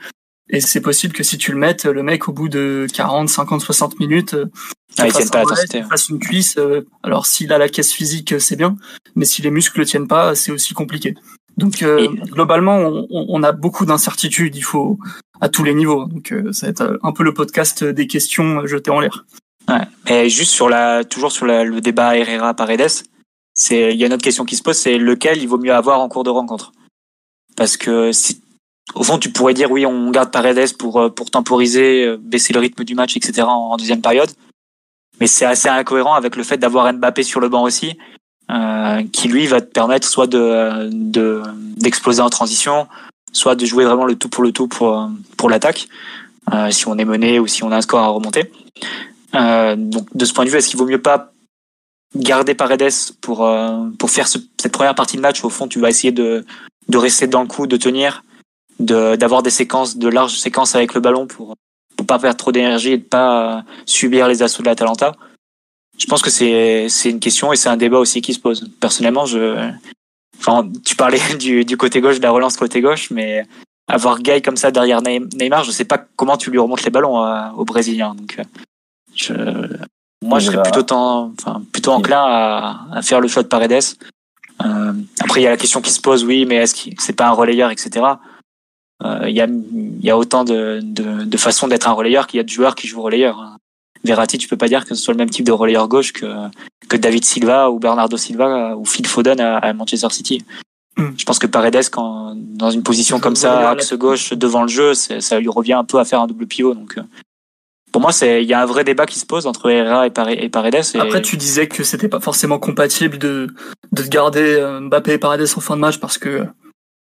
Et c'est possible que si tu le mettes, le mec, au bout de 40, 50, 60 minutes, ah, il fasse, pas fasse une cuisse. Euh, alors, s'il a la caisse physique, c'est bien. Mais si les muscles ne tiennent pas, c'est aussi compliqué. Donc, euh, globalement, on, on, a beaucoup d'incertitudes. Il faut à tous les niveaux. Donc, euh, ça va être un peu le podcast des questions jetées en l'air. Ouais. Et juste sur la, toujours sur la, le débat Herrera-Paredes, c'est, il y a une autre question qui se pose, c'est lequel il vaut mieux avoir en cours de rencontre? Parce que si au fond, tu pourrais dire oui, on garde Paredes pour euh, pour temporiser, euh, baisser le rythme du match, etc. en, deuxième période. Mais c'est assez incohérent avec le fait d'avoir Mbappé sur le banc aussi, euh, qui lui va te permettre soit de d'exploser en transition, soit de jouer vraiment le tout pour le tout pour pour l'attaque, euh, si on est mené ou si on a un score à remonter. Euh, donc de ce point de vue, est-ce qu'il vaut mieux pas garder Paredes pour pour faire cette première partie de match? Au fond, tu vas essayer de de rester dans le coup, de tenir d'avoir des séquences, de larges séquences avec le ballon pour pour pas perdre trop d'énergie et de pas subir les assauts de l'Atalanta. Je pense que c'est une question et c'est un débat aussi qui se pose. Personnellement, je enfin tu parlais du du côté gauche de la relance côté gauche, mais avoir Gay comme ça derrière Neymar, je sais pas comment tu lui remontes les ballons euh, aux Brésiliens. Donc euh, je Moi, je serais plutôt, enfin, plutôt enclin à, à faire le choix de Paredes. Euh, après, il y a la question qui se pose, oui, mais est-ce que c'est pas un relayeur, etc. Euh, Il y, a, il y a autant de, de, de façons d'être un relayeur qu'il y a de joueurs qui jouent relayeur. hein. Verratti, tu peux pas dire que ce soit le même type de relayeur gauche que, que David Silva ou Bernardo Silva ou Phil Foden à, à Manchester City. Hmm. Je pense que Paredes, quand, dans une position comme ça, axe gauche devant le jeu, ça lui revient un peu à faire un double pivot. Donc, euh, pour moi, c'est il y a un vrai débat qui se pose entre Herrera et, et Paredes. Après, tu disais que c'était pas forcément compatible de, de garder euh, Mbappé et Paredes en fin de match parce que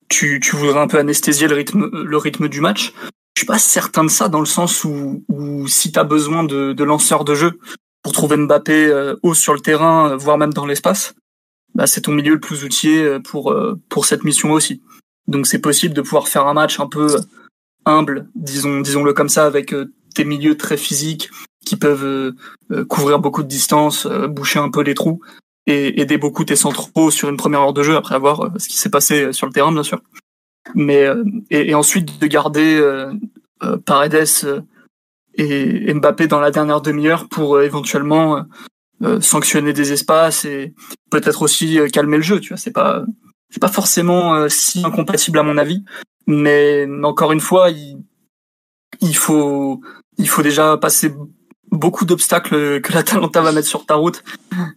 tu, tu voudrais un peu anesthésier le rythme, le rythme du match. Je suis pas certain de ça dans le sens où, où si tu as besoin de, de lanceurs de jeu pour trouver Mbappé euh, haut sur le terrain, euh, voire même dans l'espace, bah, c'est ton milieu le plus outillé pour, pour cette mission aussi. Donc c'est possible de pouvoir faire un match un peu humble, disons, disons-le comme ça, avec tes milieux très physiques qui peuvent euh, euh, couvrir beaucoup de distance, euh, boucher un peu les trous et aider beaucoup tes centraux sur une première heure de jeu après avoir ce qui s'est passé sur le terrain bien sûr. Mais et, et ensuite de garder Paredes et, Mbappé dans la dernière demi-heure pour éventuellement sanctionner des espaces et peut-être aussi calmer le jeu. Tu vois, c'est pas c'est pas forcément si incompatible à mon avis, mais encore une fois, il il faut il faut déjà passer beaucoup d'obstacles que l'Atalanta va mettre sur ta route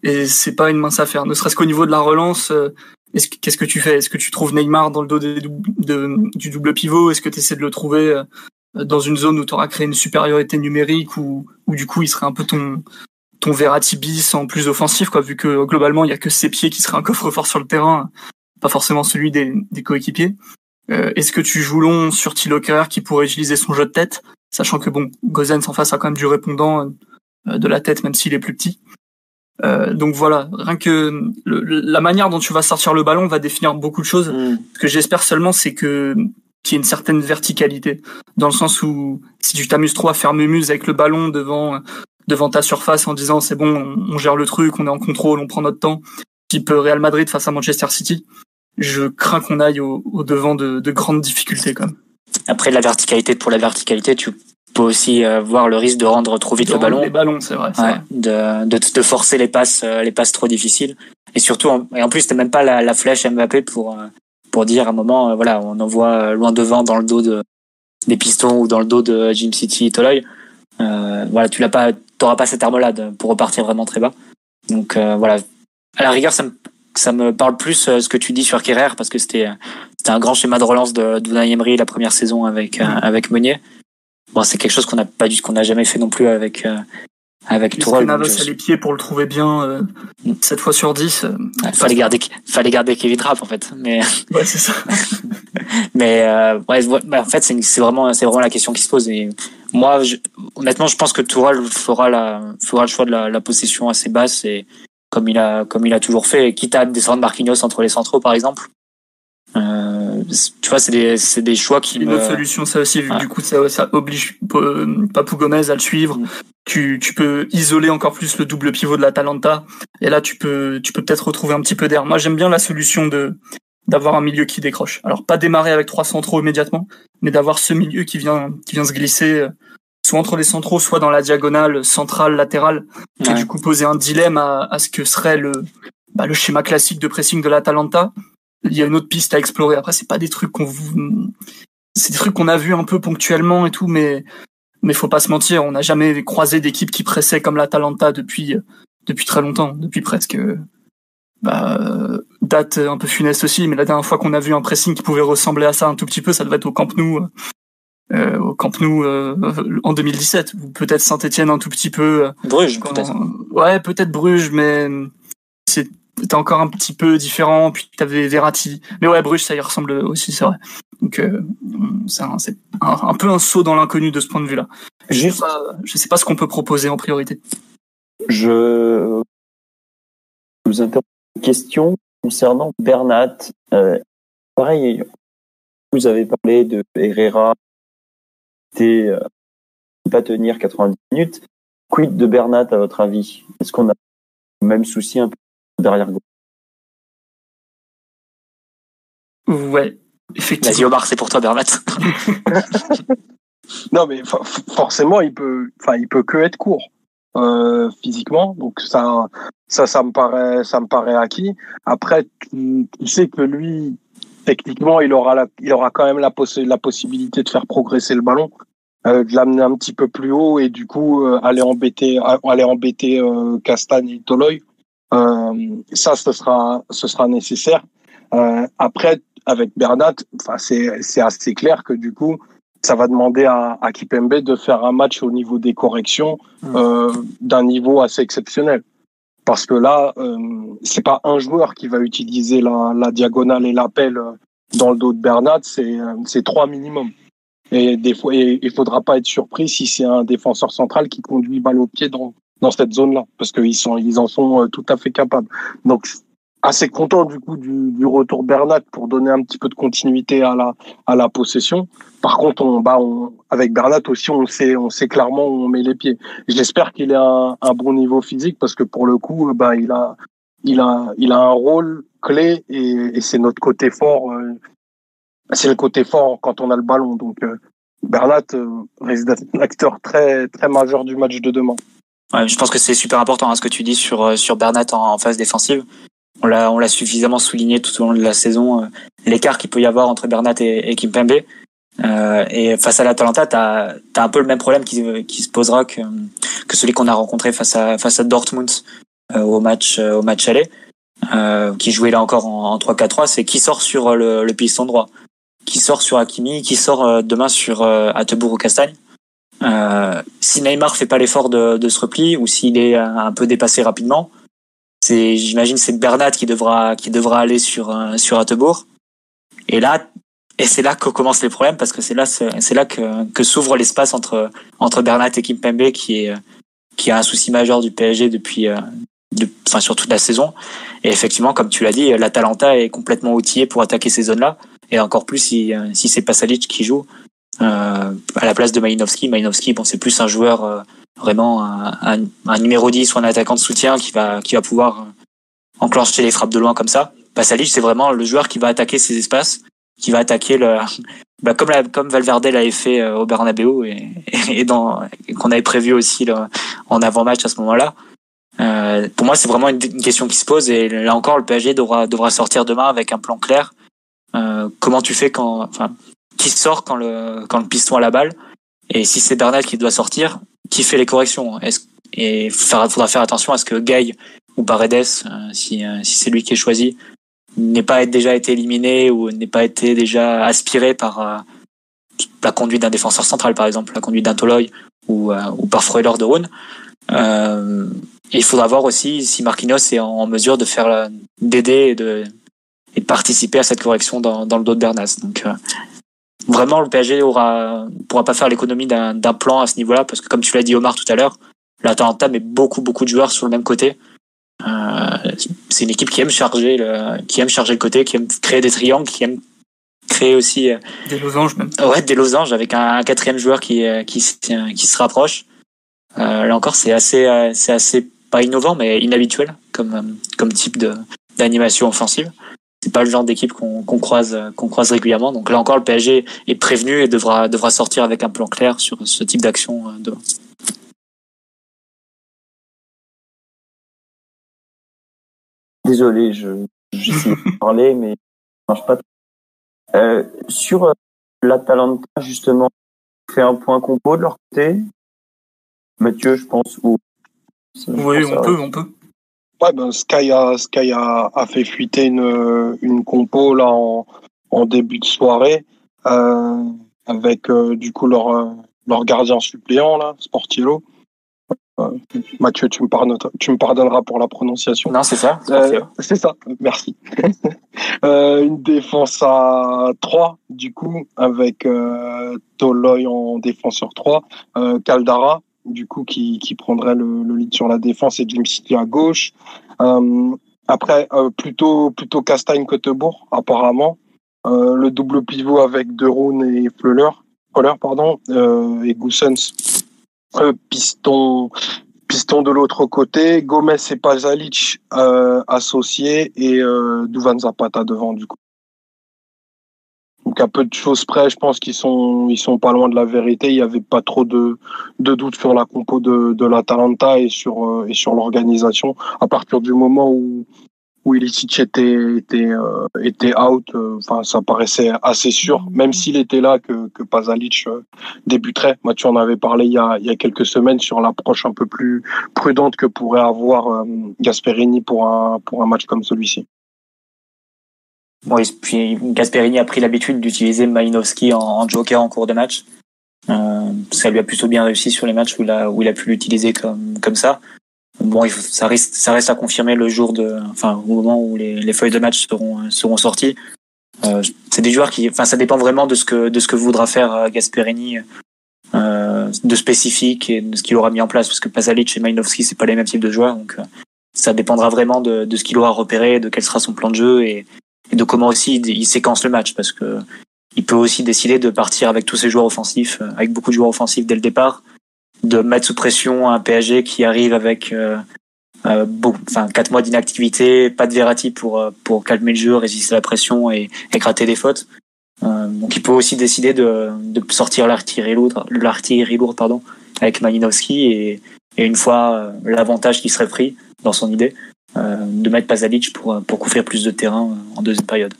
et c'est pas une mince affaire. Ne serait-ce qu'au niveau de la relance, euh, est-ce que- qu'est-ce que tu fais? Est-ce que tu trouves Neymar dans le dos du double pivot? Est-ce que tu essaies de le trouver euh, dans une zone où tu auras créé une supériorité numérique ou du coup il serait un peu ton ton Verratti en plus offensif quoi vu que globalement il y a que ses pieds qui seraient un coffre-fort sur le terrain, pas forcément celui des, coéquipiers. Euh, Est-ce que tu joues long sur Kerrer qui pourrait utiliser son jeu de tête? Sachant que bon, Gozens en face a quand même du répondant euh, de la tête, même s'il est plus petit. Euh, donc voilà, rien que le- la manière dont tu vas sortir le ballon va définir beaucoup de choses. Hmm. Ce que j'espère seulement, c'est que qu'il y ait une certaine verticalité, dans le sens où si tu t'amuses trop à faire mumuse avec le ballon devant devant ta surface en disant c'est bon, on, on gère le truc, on est en contrôle, on prend notre temps, type Real Madrid face à Manchester City, je crains qu'on aille au, au devant de, de grandes difficultés quand même. Après, la verticalité pour la verticalité, tu peux aussi euh, voir le risque de rendre trop vite le ballon. Les ballons, c'est vrai. c'est Ouais, vrai. de, de, de forcer les passes, euh, les passes trop difficiles. Et surtout, en, et en plus, t'as même pas la, la flèche Mbappé pour, euh, pour dire à un moment, voilà, on envoie loin devant dans le dos de, des pistons ou dans le dos de Jim City Toloy. Euh, voilà, tu l'as pas, t'auras pas cette arme-là de- pour repartir vraiment très bas. Donc voilà, à la rigueur, ça me, ça me parle plus ce que tu dis sur Kerrer parce que c'était, c'était un grand schéma de relance de, de Unai Emery la première saison avec, euh, avec Meunier. Bon, c'est quelque chose qu'on n'a pas dû, qu'on n'a jamais fait non plus avec, euh, avec Tourelle. Navas donc je- a les pieds pour le trouver bien euh, 7 fois sur 10. euh, Ouais, fallait garder, fallait garder Kevin Trapp en fait. Mais, ouais, c'est ça. mais euh, ouais, bah, en fait, c'est vraiment, c'est vraiment la question qui se pose. Et moi, je- honnêtement, je pense que Tourelle fera la, fera le choix de la, la possession assez basse et comme il a, comme il a toujours fait, quitte à descendre Marquinhos entre les centraux, par exemple. Euh, tu vois, c'est des, c'est des choix qui Une me. autre solution, ça aussi, vu que du coup, ça, ça oblige euh, Papou Gomez à le suivre. Mm. Tu, tu peux isoler encore plus le double pivot de l'Atalanta. Et là, tu peux, tu peux peut-être retrouver un petit peu d'air. Moi, j'aime bien la solution de d'avoir un milieu qui décroche. Alors, pas démarrer avec trois centraux immédiatement, mais d'avoir ce milieu qui vient, qui vient se glisser euh, soit entre les centraux, soit dans la diagonale centrale, latérale, et Ouais. du coup poser un dilemme à, à ce que serait le, bah, le schéma classique de pressing de l'Atalanta. Il y a une autre piste à explorer. Après, c'est pas des trucs qu'on vous, c'est des trucs qu'on a vus un peu ponctuellement et tout, mais mais faut pas se mentir, on n'a jamais croisé d'équipe qui pressait comme l'Atalanta depuis depuis très longtemps, depuis presque bah, date un peu funeste aussi. Mais la dernière fois qu'on a vu un pressing qui pouvait ressembler à ça un tout petit peu, ça devait être au Camp Nou, euh, au Camp Nou euh, en 2017, ou peut-être Saint-Étienne un tout petit peu. Bruges, quand- peut-être. Ouais, peut-être Bruges, mais c'était encore un petit peu différent. Puis t'avais Verratti. Mais ouais, Bruges, ça y ressemble aussi, c'est vrai. Donc euh, c'est un, c'est un, un peu un saut dans l'inconnu de ce point de vue-là. Je sais Juste, pas, je sais pas ce qu'on peut proposer en priorité. je vous interromps une question concernant Bernat. Euh, pareil, vous avez parlé de Herrera qui euh, pas tenir 90 minutes. Quid de Bernat à votre avis? Est-ce qu'on a le même souci un peu derrière gauche Ouais, effectivement. Vas-y, Omar, c'est pour toi, Bernat. Non, mais for- forcément, il peut, enfin, il peut que être court. euh, physiquement, donc ça, ça, ça me paraît, ça me paraît acquis. Après, tu, tu sais que lui, techniquement, il aura, la, il aura quand même la, possi la possibilité de faire progresser le ballon, euh, de l'amener un petit peu plus haut et du coup euh, aller embêter, aller embêter euh, Castagne et Toloy. Euh, ça, ce sera, ce sera nécessaire. Euh, après, avec Bernat, enfin, c'est, c'est assez clair que du coup, ça va demander à, à Kipembe de faire un match au niveau des corrections euh, d'un niveau assez exceptionnel. Parce que là, euh, c'est pas un joueur qui va utiliser la, la diagonale et l'appel euh, dans le dos de Bernat, c'est, c'est trois minimum. Et des fois, il faudra pas être surpris si c'est un défenseur central qui conduit balle au pied dans, dans cette zone-là, parce qu'ils sont, ils en sont euh, tout à fait capables. Donc, assez content du coup du, du retour Bernat pour donner un petit peu de continuité à la à la possession. Par contre, on, bah, on, avec Bernat aussi, on sait on sait clairement où on met les pieds. J'espère qu'il a un, un, bon niveau physique parce que pour le coup, bah, il a il a il a un rôle clé et, et c'est notre côté fort. Euh, c'est le côté fort quand on a le ballon. Donc euh, Bernat euh, risque d'être un acteur très très majeur du match de demain. Ouais, je pense que c'est super important hein, ce que tu dis sur sur Bernat en, phase défensive. On l'a on l'a suffisamment souligné tout au long de la saison euh, l'écart qu'il peut y avoir entre Bernat et, et Kimpembe. Euh, et face à l'Atalanta t'as as un peu le même problème qui, qui se posera que que celui qu'on a rencontré face à face à Dortmund euh, au match euh, au match aller euh, qui jouait là encore en, en 3-4-3 c'est qui sort sur le, le piston droit? Qui sort sur Hakimi? Qui sort euh, demain sur euh, Atebour ou Castagne? Si Neymar fait pas l'effort de, de ce repli ou s'il est un peu dépassé rapidement c'est j'imagine c'est Bernat qui devra aller sur euh, sur et là et c'est là que commencent les problèmes parce que c'est là que s'ouvre l'espace entre Bernat et Kimpembe qui qui a un souci majeur du PSG depuis euh, enfin sur toute la saison. Et effectivement comme tu l'as dit l'Atalanta est complètement outillé pour attaquer ces zones là et encore plus si euh, si c'est Pasalic qui joue. euh, à la place de Malinowski Malinowski bon c'est plus un joueur euh, vraiment un, un, un, numéro 10 ou un attaquant de soutien qui va qui va pouvoir enclencher les frappes de loin comme ça. Pasalic, c'est vraiment le joueur qui va attaquer ces espaces, qui va attaquer le bah, comme la, comme Valverde l'avait fait euh, au Bernabeu et, et dans qu'on avait prévu aussi le, en avant-match à ce moment-là. Euh, pour moi, c'est vraiment une, une, question qui se pose et là encore, le PSG devra devra sortir demain avec un plan clair. Euh, comment tu fais quand, enfin, qui sort quand le quand le piston a la balle et si c'est Bernat qui doit sortir, qui fait les corrections? Est-ce et faire, faudra faire attention à ce que Gay ou Paredes, euh, si, euh, si c'est lui qui est choisi, n'ait pas déjà été éliminé ou n'ait pas été déjà aspiré par euh, la conduite d'un défenseur central, par exemple, la conduite d'un Toloy ou, euh, ou par Freuler de Rune. Euh, il faudra voir aussi si Marquinhos est en mesure de faire d'aider et de, et de participer à cette correction dans, dans le dos de Bernas. Donc vraiment le PSG aura pourra pas faire l'économie d'un plan à ce niveau-là parce que comme tu l'as dit Omar tout à l'heure, l'Atalanta met beaucoup beaucoup de joueurs sur le même côté. Euh, c'est une équipe qui aime charger le qui aime charger le côté, qui aime créer des triangles, qui aime créer aussi des losanges même. Ouais, des losanges avec un, un quatrième joueur qui qui qui se rapproche. Euh, là encore, c'est assez c'est assez pas innovant mais inhabituel comme comme type de d'animation offensive c'est pas le genre d'équipe qu'on qu croise qu'on croise régulièrement. Donc là encore, le PSG est prévenu et devra devra sortir avec un plan clair sur ce type d'action demain. Désolé, je j'essaie de parler, mais ça marche pas. Euh, sur l'Atalanta, justement, fait un point compo de leur côté? Mathieu, je pense, ou. Oui, on peut, on peut. Ouais, ben Sky a, Sky a, a fait fuiter une, une compo là en, en début de soirée euh, avec euh, du coup leur, leur gardien suppléant là, Sportiello. Euh, Mathieu, tu me, pardonneras, tu me pardonneras pour la prononciation. Non, c'est ça. C'est ça, merci. une défense à 3, du coup, avec Toloy en défenseur 3, Caldara, du coup qui, qui prendrait le, le, lead sur la défense et Jim City à gauche. Euh, après, euh, plutôt plutôt Castagne Cottebourg apparemment. Euh, le double pivot avec Deroun et Fleuler, Fleuler pardon, et Goussens. piston piston de l'autre côté, Gomez et Pazalic associés et Duvan Zapata devant du coup. Donc à peu de choses près, je pense qu'ils sont ils sont pas loin de la vérité. Il y avait pas trop de de doutes sur la compo de de l'Atalanta et sur euh, et sur l'organisation. À partir du moment où où Ilicic était était euh, était out, euh, ça paraissait assez sûr, même s'il était là que que Pasalic débuterait. Moi, tu en avais parlé il y a il y a quelques semaines sur l'approche un peu plus prudente que pourrait avoir Gasperini pour un pour un match comme celui-ci. Bon, et puis Gasperini a pris l'habitude d'utiliser Malinowski en, en, joker en cours de match. Euh, ça lui a plutôt bien réussi sur les matchs où il a, où il a pu l'utiliser comme, comme ça. Bon, ça reste, ça reste à confirmer le jour de, enfin, au moment où les, les feuilles de match seront, seront sorties. Euh, c'est des joueurs qui, enfin, ça dépend vraiment de ce que, de ce que voudra faire euh, Gasperini, euh, de spécifique et de ce qu'il aura mis en place, parce que Pasalic et Malinowski, c'est pas les mêmes types de joueurs, donc euh, ça dépendra vraiment de, de ce qu'il aura repéré, de quel sera son plan de jeu et, et de comment aussi il séquence le match parce que il peut aussi décider de partir avec tous ses joueurs offensifs, euh, avec beaucoup de joueurs offensifs dès le départ, de mettre sous pression un PSG qui arrive avec euh, euh, enfin quatre mois d'inactivité, pas de Verratti pour euh, pour calmer le jeu, résister à la pression et, et gratter des fautes. Euh, donc il peut aussi décider de, de sortir l'artillerie lourde, l'artillerie lourde pardon, avec Malinowski et, et une fois l'avantage qui serait pris dans son idée, euh, de mettre Pasalic pour, pour couvrir plus de terrain en deuxième période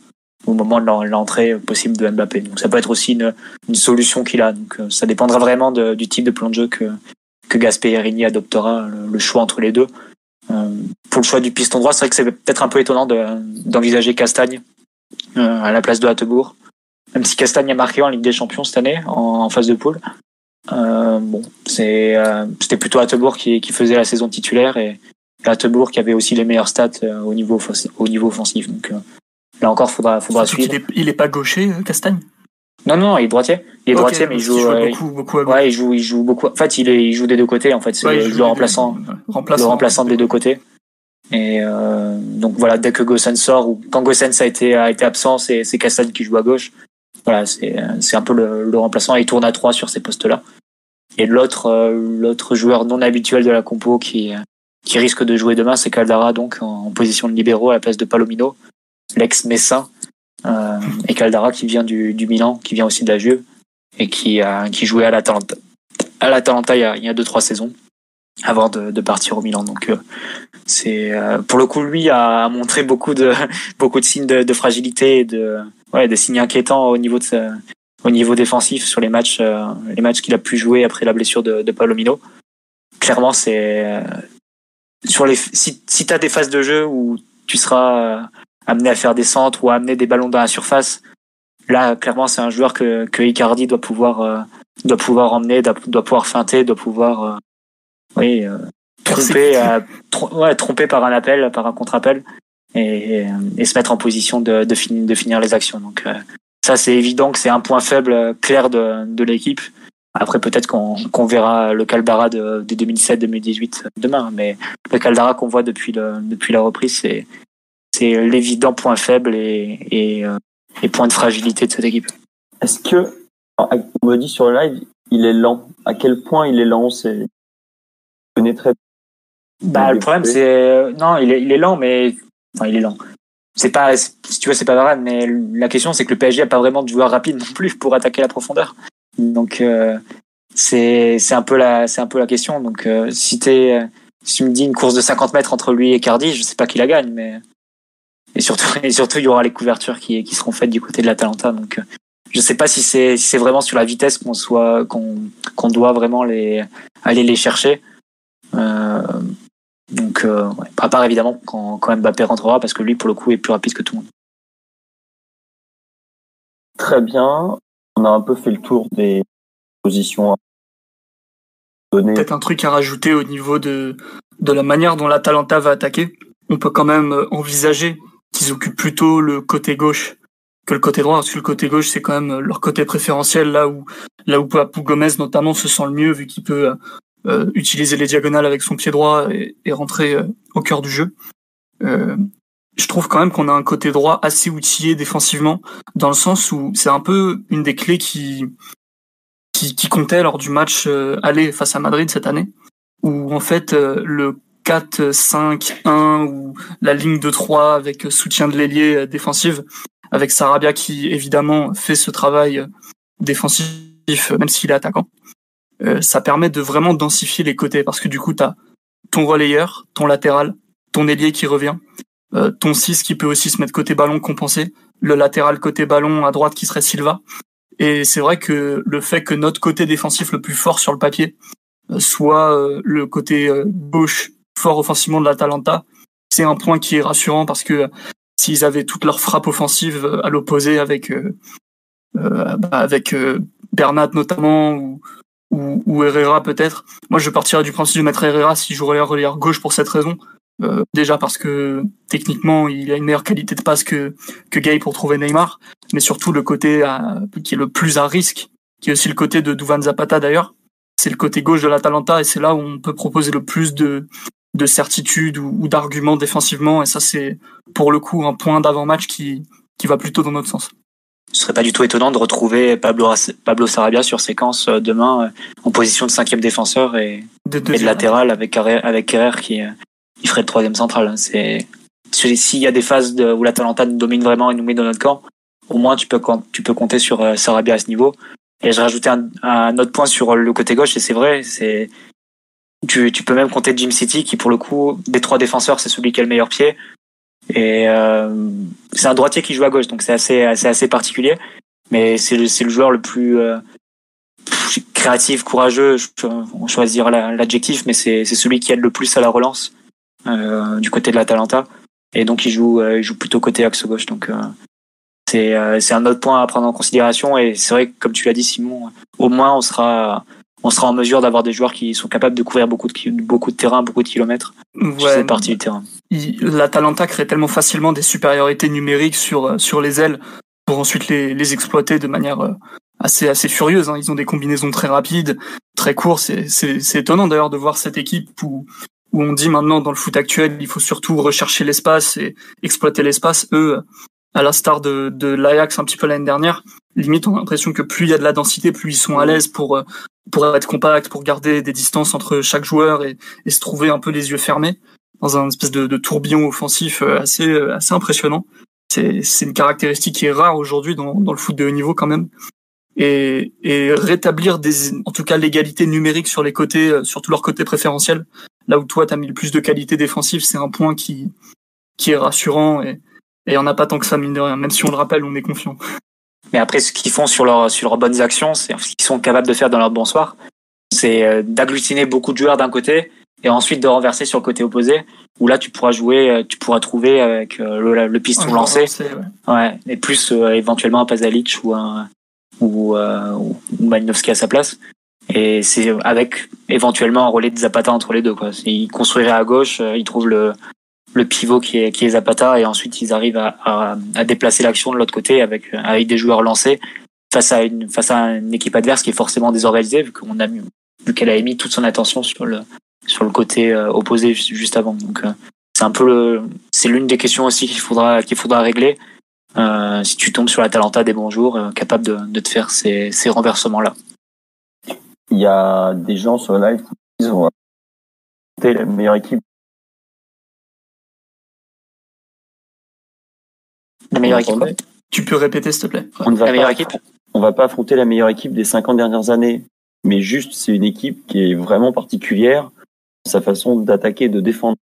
au moment de l'entrée possible de Mbappé. Donc ça peut être aussi une, une solution qu'il a. Donc euh, ça dépendra vraiment de, du type de plan de jeu que, que Gasperini adoptera, le, le choix entre les deux. Euh, pour le choix du piston droit, c'est vrai que c'est peut-être un peu étonnant d'envisager Castagne euh, à la place de Hattebourg. Même si Castagne a marqué en Ligue des Champions cette année, en, en phase de poule. Euh, bon, c'était plutôt Hattebourg qui, qui faisait la saison titulaire et, Hattebourg qui avait aussi les meilleurs stats euh, au niveau au niveau offensif. Donc euh, là encore, faudra faudra suivre. Il est, il est pas gaucher, euh, Castagne? Non non, il est droitier. Il est okay, droitier, mais il joue, il joue beaucoup, beaucoup à gauche. Ouais, il joue, il joue beaucoup. En fait, il est, il joue des deux côtés. En fait, c'est ouais, le remplaçant, remplaçant, le remplaçant des deux côtés. Et euh, donc voilà, dès que Gossen sort ou quand Gossens a été a été absent, c'est c'est Castagne qui joue à gauche. Voilà, c'est c'est un peu le, le remplaçant. Il tourne à trois sur ces postes-là. Et l'autre l'autre joueur non habituel de la compo qui qui risque de jouer demain, c'est Caldara, donc en, position de libéraux à la place de Palomino, l'ex-Messin, euh, et Caldara qui vient du, du Milan, qui vient aussi de la Juve, et qui, a, qui jouait à l'Atalanta, à l'Atalanta il y a, il y a deux, trois saisons, avant de, de partir au Milan. Donc, euh, c'est, euh, pour le coup, lui a montré beaucoup de, beaucoup de signes de, de fragilité et de, ouais, des signes inquiétants au niveau de sa, au niveau défensif sur les matchs, euh, les matchs qu'il a pu jouer après la blessure de, de Palomino. Clairement, c'est, sur les si, si tu as des phases de jeu où tu seras amené à faire des centres ou à amener des ballons dans la surface, là clairement c'est un joueur que, que Icardi doit pouvoir euh, doit pouvoir emmener, doit, doit pouvoir feinter, doit pouvoir euh, oui euh, tromper euh, ouais, tromper par un appel, par un contre-appel et, et, et, se mettre en position de, de, finir, de finir les actions. Donc ça c'est évident que c'est un point faible clair de, de l'équipe. Après, peut-être qu'on qu verra le Caldara de, de 2017-2018 demain, mais le Caldara qu'on voit depuis, le, depuis la reprise, c'est c'est l'évident point faible et, et, euh, et, point de fragilité de cette équipe. Est-ce que, on me dit sur le live, il est lent? À quel point il est lent? C'est très. Bah, le problème, c'est non, il est, il est lent, mais enfin, il est lent. C'est pas, si tu veux, c'est pas grave, mais la question, c'est que le PSG a pas vraiment de joueurs rapides non plus pour attaquer la profondeur. Donc euh, c'est c'est un peu la c'est un peu la question. Donc euh, si t'es si tu me dis une course de 50 mètres entre lui et Cardi, je sais pas qui la gagne, mais et surtout et surtout il y aura les couvertures qui qui seront faites du côté de l'Atalanta. Donc je sais pas si c'est si c'est vraiment sur la vitesse qu'on soit qu'on qu'on doit vraiment les aller les chercher. Euh, donc euh, ouais. à part évidemment quand quand Mbappé rentrera parce que lui pour le coup est plus rapide que tout le monde. Très bien on a un peu fait le tour des positions données. Peut-être un truc à rajouter au niveau de, de la manière dont l'Atalanta va attaquer. On peut quand même envisager qu'ils occupent plutôt le côté gauche que le côté droit, parce que le côté gauche, c'est quand même leur côté préférentiel, là où, là où Papou Gomez, notamment, se sent le mieux, vu qu'il peut euh, utiliser les diagonales avec son pied droit et, rentrer euh, au cœur du jeu. Euh, je trouve quand même qu'on a un côté droit assez outillé défensivement, dans le sens où c'est un peu une des clés qui, qui, comptait lors du match euh, aller face à Madrid cette année, où en fait euh, le 4-5-1 ou la ligne de 3 avec soutien de l'ailier défensive avec Sarabia qui évidemment fait ce travail défensif, même s'il est attaquant. Euh, ça permet de vraiment densifier les côtés parce que du coup, tu as ton relayeur, ton latéral, ton ailier qui revient, euh, ton 6 qui peut aussi se mettre côté ballon compensé, le latéral côté ballon à droite qui serait Silva. Et c'est vrai que le fait que notre côté défensif le plus fort sur le papier euh, soit le côté gauche fort offensivement de l'Atalanta, c'est un point qui est rassurant parce que s'ils avaient toute leur frappe offensive à l'opposé avec bah, avec Bernat notamment ou, ou, ou Herrera peut-être. Moi, je partirais du principe de mettre Herrera si j'aurais un relayeur gauche pour cette raison. Euh, déjà parce que techniquement, il a une meilleure qualité de passe que, que Gay pour trouver Neymar, mais surtout le côté à, qui est le plus à risque, qui est aussi le côté de Duvan Zapata d'ailleurs. C'est le côté gauche de l'Atalanta et c'est là où on peut proposer le plus de, de certitude ou, ou d'arguments défensivement. Et ça, c'est pour le coup un point d'avant-match qui, qui va plutôt dans notre sens ce serait pas du tout étonnant de retrouver Pablo, Pablo Sarabia sur séquence euh, demain euh, en position de cinquième défenseur et de, et de latéral avec avec Kerrer qui, euh, qui ferait le troisième central. C'est s'il y a des phases où l'Atalanta nous domine vraiment et nous met dans notre camp, au moins tu peux tu peux compter sur Sarabia à ce niveau. Et je rajoutais un, un autre point sur le côté gauche et c'est vrai, c'est tu, tu peux même compter Jim City qui pour le coup des trois défenseurs c'est celui qui a le meilleur pied. Et euh, c'est un droitier qui joue à gauche, donc c'est assez, assez, assez particulier. Mais c'est le, le joueur le plus euh, créatif, courageux. On choisira l'adjectif, mais c'est, celui qui aide le plus à la relance euh, du côté de l'Atalanta. Et donc il joue, euh, il joue plutôt côté axe gauche. Donc euh, c'est, c'est un autre point à prendre en considération. Et c'est vrai que, comme tu l'as dit, Simon, au moins on sera on sera en mesure d'avoir des joueurs qui sont capables de couvrir beaucoup de, beaucoup de terrain, beaucoup de kilomètres ouais, sur cette partie du terrain. L'Atalanta crée tellement facilement des supériorités numériques sur, euh, sur les ailes pour ensuite les, les exploiter de manière euh, assez, assez furieuse. Hein. Ils ont des combinaisons très rapides, très courtes. C'est étonnant d'ailleurs de voir cette équipe où, où on dit maintenant dans le foot actuel, il faut surtout rechercher l'espace et exploiter l'espace. Eux, à l'instar de, de l'Ajax un petit peu l'année dernière, limite on a l'impression que plus il y a de la densité, plus ils sont à l'aise pour euh, pour être compact, pour garder des distances entre chaque joueur et, se trouver un peu les yeux fermés dans un espèce de, tourbillon offensif euh, assez euh, assez impressionnant. C'est c'est une caractéristique qui est rare aujourd'hui dans dans le foot de haut niveau quand même. Et, et rétablir des en tout cas l'égalité numérique sur les côtés, sur tous leurs côtés préférentiels. Là où toi t'as mis le plus de qualité défensive, c'est un point qui qui est rassurant et et on n'a pas tant que ça, mine de rien. Même si on le rappelle, on est confiant. Mais après, ce qu'ils font sur, leur, sur leurs bonnes actions, c'est ce qu'ils sont capables de faire dans leur bonsoir, c'est euh, d'agglutiner beaucoup de joueurs d'un côté et ensuite de renverser sur le côté opposé, où là, tu pourras jouer, euh, tu pourras trouver avec euh, le, le piston lancé. ouais. Et plus éventuellement un Pazalic ou un ou, ou Malinowski à sa place. Et c'est avec éventuellement un relais de Zapata entre les deux. Quoi. Il construirait à gauche, il trouve le, le pivot qui est, qui est Zapata et ensuite ils arrivent à, à, à déplacer l'action de l'autre côté avec, avec des joueurs lancés face à une, face à une équipe adverse qui est forcément désorganisée vu qu'on a vu qu'elle a émis toute son attention sur le, sur le côté euh, opposé juste avant. Donc, euh, c'est un peu c'est l'une des questions aussi qu'il faudra, qu'il faudra régler. Euh, si tu tombes sur la Talenta des bons jours, euh, capable de, de te faire ces, ces renversements-là. Il y a des gens sur le live qui disent on la meilleure équipe La meilleure équipe. Tu peux répéter, s'il te plaît? On ne va la meilleure équipe. On va pas affronter la meilleure équipe des 50 dernières années, mais juste c'est une équipe qui est vraiment particulière sa façon d'attaquer et de défendre.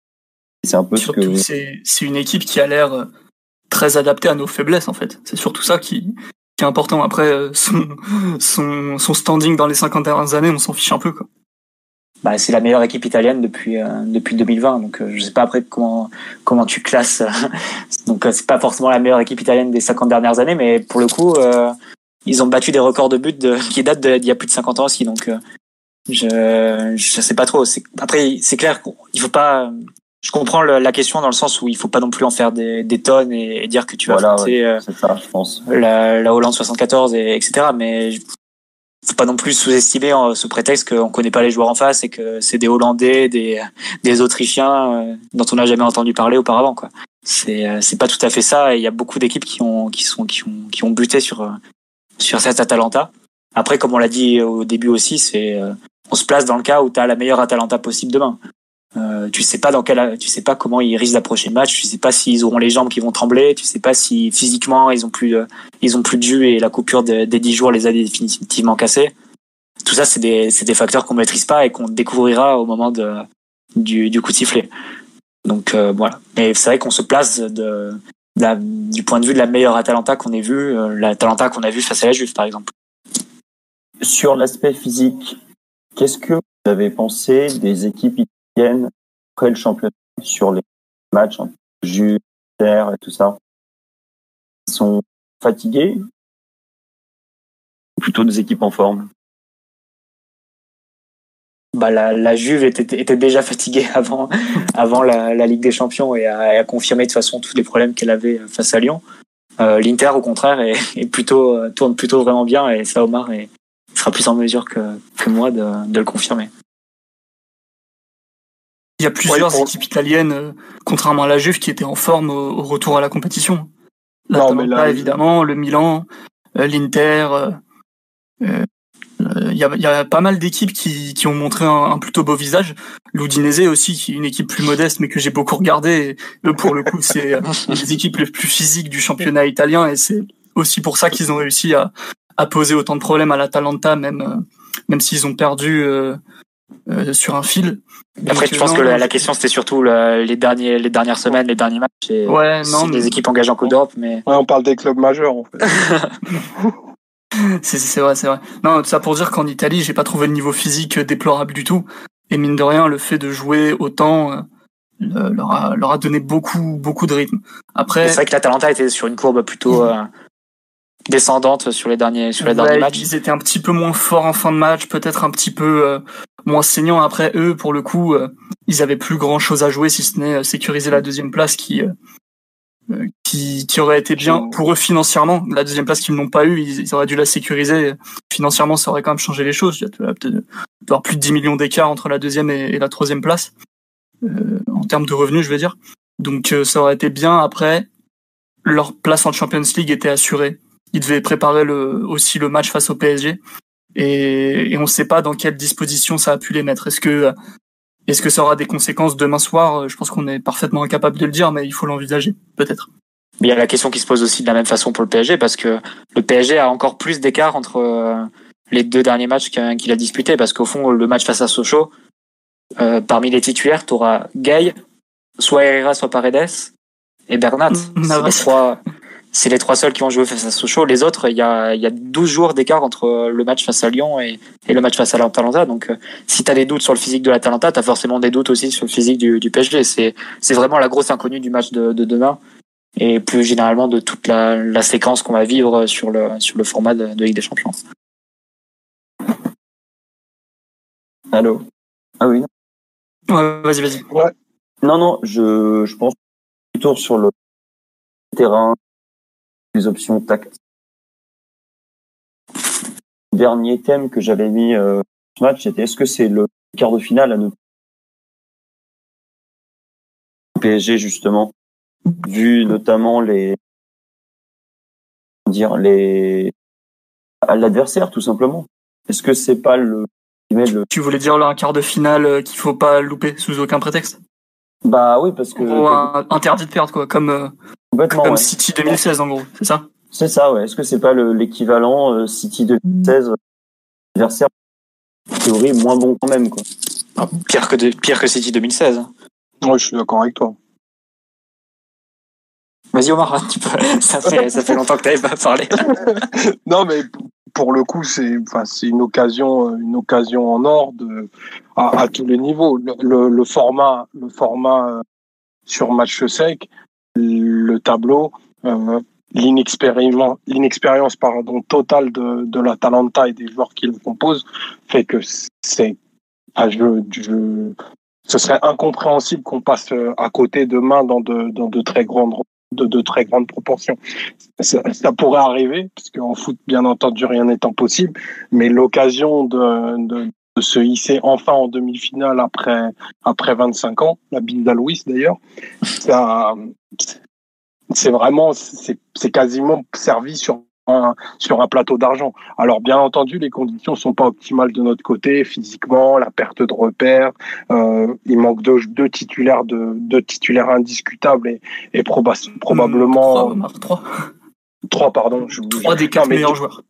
C'est un peu surtout, ce que c'est une équipe qui a l'air euh, très adaptée à nos faiblesses en fait. C'est surtout ça qui, qui est important. Après euh, son, son, son standing dans les 50 dernières années, on s'en fiche un peu quoi bah, c'est la meilleure équipe italienne depuis euh, depuis 2020. Donc euh, je sais pas après comment comment tu classes. donc euh, c'est pas forcément la meilleure équipe italienne des 50 dernières années, mais pour le coup ils ont battu des records de buts de, qui datent d'il y a plus de 50 ans aussi. Donc je je sais pas trop. Après c'est clair qu'il faut pas. Je comprends la question dans le sens où il faut pas non plus en faire des, des tonnes et, dire que tu vas voilà, ça, je pense. La, la Hollande 74 et etc. Mais faut pas non plus sous-estimer euh, ce prétexte qu'on connaît pas les joueurs en face et que c'est des Hollandais, des, des Autrichiens euh, dont on n'a jamais entendu parler auparavant. Quoi. C'est, euh, c'est pas tout à fait ça. Et il y a beaucoup d'équipes qui ont, qui sont, qui ont, qui ont buté sur, sur cette Atalanta. Après, comme on l'a dit au début aussi, c'est, on se place dans le cas où tu as la meilleure Atalanta possible demain. Euh, tu sais pas dans quel, tu sais pas comment ils risquent d'approcher le match. Tu sais pas s'ils auront les jambes qui vont trembler. Tu sais pas si physiquement ils ont plus, ils ont plus de jus et la coupure des dix jours les a définitivement cassés. Tout ça, c'est des, c'est des facteurs qu'on maîtrise pas et qu'on découvrira au moment de, du, du coup de sifflet. Donc euh, voilà. Mais c'est vrai qu'on se place de, du point de vue de la meilleure Atalanta qu'on ait vu, euh, l'Atalanta qu'on a vu face à la Juve par exemple. Sur l'aspect physique, qu'est-ce que vous avez pensé des équipes italiennes après le championnat sur les matchs, hein, Juve, Terre et tout ça Ils sont fatigués Plutôt des équipes en forme bah, la, la Juve était, déjà fatiguée avant, avant la, Ligue des Champions et a, confirmé de toute façon tous les problèmes qu'elle avait face à Lyon. Euh, L'Inter, au contraire, est, plutôt euh, tourne plutôt vraiment bien et ça, Omar est, sera plus en mesure que, que moi de le confirmer. Il y a plusieurs ouais, équipes italiennes, euh, contrairement à la Juve, qui étaient en forme au, au retour à la compétition. La non, mais là, évidemment, le Milan, euh, l'Inter, euh, il y, a, y, a, pas mal d'équipes qui, qui, ont montré un, un, plutôt beau visage. L'Udinese aussi, qui est une équipe plus modeste, mais que j'ai beaucoup regardé. Et eux, pour le coup, c'est les équipes les plus physiques du championnat italien, et c'est aussi pour ça qu'ils ont réussi à, à, poser autant de problèmes à l'Atalanta, même même s'ils ont perdu euh, euh, sur un fil. Après, Donc, je pense non, que la, la question c'était surtout le, les derniers les dernières semaines, les derniers matchs. Et ouais, non, mais... les équipes engagées en Coupe d'Europe, mais ouais, on parle des clubs majeurs en fait. c'est vrai, c'est vrai. Non, ça pour dire qu'en Italie, j'ai pas trouvé le niveau physique déplorable du tout. Et mine de rien, le fait de jouer autant euh, leur, a, leur a donné beaucoup, beaucoup de rythme. Après, c'est vrai que l'Atalanta était sur une courbe plutôt euh, descendante sur les derniers, sur les ouais, derniers matchs. Ils étaient un petit peu moins forts en fin de match, peut-être un petit peu euh, moins saignants. Après eux, pour le coup, euh, ils avaient plus grand chose à jouer si ce n'est sécuriser la deuxième place qui qui, qui aurait été bien pour eux financièrement. La deuxième place qu'ils n'ont pas eu, ils, ils, auraient dû la sécuriser. Financièrement, ça aurait quand même changé les choses. Il y a peut-être plus de 10 millions d'écart entre la deuxième et, et la troisième place, euh, en termes de revenus, je veux dire. Donc euh, ça aurait été bien. Après, leur place en Champions League était assurée. Ils devaient préparer le, aussi le match face au PSG. Et, et on ne sait pas dans quelle disposition ça a pu les mettre. Est-ce que est-ce que ça aura des conséquences demain soir? Je pense qu'on est parfaitement incapable de le dire, mais il faut l'envisager, peut-être. Mais il y a la question qui se pose aussi de la même façon pour le PSG, parce que le PSG a encore plus d'écart entre euh, les deux derniers matchs qu'il a disputés, parce qu'au fond, le match face à Sochaux, euh, parmi les titulaires, tu auras Gay, soit Herrera, soit Paredes, et Bernat. C'est les trois, c'est les trois seuls qui ont joué face à Sochaux. Les autres, il y a, il y a 12 jours d'écart entre le match face à Lyon et, et le match face à l'Atalanta. Donc, euh, si tu as des doutes sur le physique de l'Atalanta, tu as forcément des doutes aussi sur le physique du, du PSG. C'est, c'est vraiment la grosse inconnue du match de, de demain et plus généralement de toute la, la séquence qu'on va vivre sur le, sur le format de, de Ligue des Champions. Allô? Ah oui. Ouais, vas-y, vas-y. Ouais. Non, non, je, je pense plutôt sur le terrain, les options tactiques. Dernier thème que j'avais mis euh, ce match, c'était est-ce que c'est le quart de finale à nous? PSG justement, vu notamment les dire les l'adversaire tout simplement. Est-ce que c'est pas le, le Tu voulais dire là un quart de finale qu'il faut pas louper sous aucun prétexte? Bah oui parce que Ou un, interdit de perdre quoi comme euh, comme ouais. City 2016 en gros, c'est ça C'est ça ouais. Est-ce que c'est pas l'équivalent euh, City 2016 adversaire théorie moins bon quand même quoi. Ah, pire que de, pire que City 2016. Ouais, je suis d'accord avec toi. Vas-y Omar, tu peux... ça, fait, ça fait longtemps que tu n'avais pas parlé. non mais pour le coup c'est une occasion une occasion en or de à, tous les niveaux. Le, format le format sur match sec le tableau euh, l'inexpérience pardon totale de de l'Atalanta et des joueurs qui le composent fait que c'est ce serait incompréhensible qu'on passe à côté demain dans de dans de très grandes de, de très grandes proportions. Ça, ça pourrait arriver, puisque en foot, bien entendu, rien n'étant possible, mais l'occasion de, de, de, se hisser enfin en demi-finale après, après 25 ans, la bille d'Aloïs d'ailleurs, ça, c'est vraiment, c'est quasiment servi sur sur un plateau d'argent. Alors bien entendu, les conditions sont pas optimales de notre côté, physiquement, la perte de repères, euh, il manque deux, deux titulaires de deux titulaires indiscutables et, et probablement trois, trois. trois pardon. Je, trois des quatre meilleurs joueurs.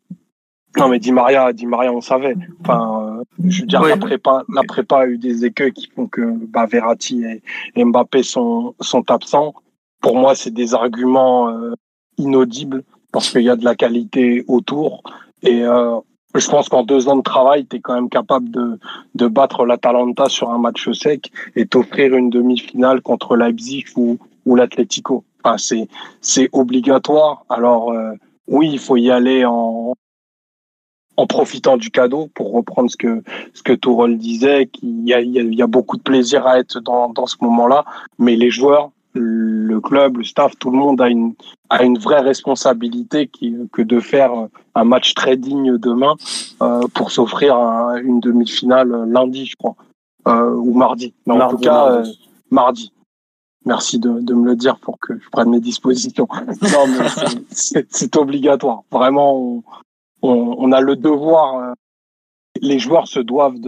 Non mais Di Maria, Di Maria, on savait. Enfin, euh, je veux dire, la prépa, la prépa a eu des écueils qui font que bah, Verratti et, Mbappé sont sont absents. Pour moi, c'est des arguments euh, inaudibles parce qu'il y a de la qualité autour. Et euh, je pense qu'en deux ans de travail, tu es quand même capable de, de battre l'Atalanta sur un match sec et t'offrir une demi-finale contre Leipzig ou, ou l'Atlético. Enfin, c'est, c'est obligatoire. Alors, euh, oui, il faut y aller en, en profitant du cadeau, pour reprendre ce que ce que Tourol disait, qu'il y a, il y a beaucoup de plaisir à être dans, dans ce moment-là, mais les joueurs le club, le staff, tout le monde a une, a une vraie responsabilité qui, que de faire un match très digne demain euh, pour s'offrir une demi-finale lundi, je crois, euh, ou mardi. Mais en tout cas, mardi. Euh, mardi. Merci de, de, me le dire pour que je prenne mes dispositions. non, mais c'est obligatoire. Vraiment, on, on, on, a le devoir. Euh, les joueurs se doivent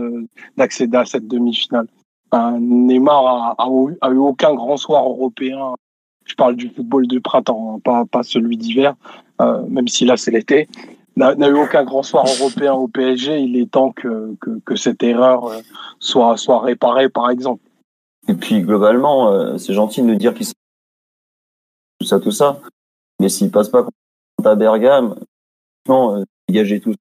d'accéder à cette demi-finale. Neymar a, eu, aucun grand soir européen. Je parle du football de printemps, hein, pas, celui d'hiver, euh, même si là c'est l'été. N'a eu aucun grand soir européen au PSG. Il est temps que, cette erreur euh, soit, réparée, par exemple. Et puis globalement, euh, c'est gentil de nous dire qu'il tout ça, tout ça. Mais s'il passe pas à Bergame, non, dégagez tout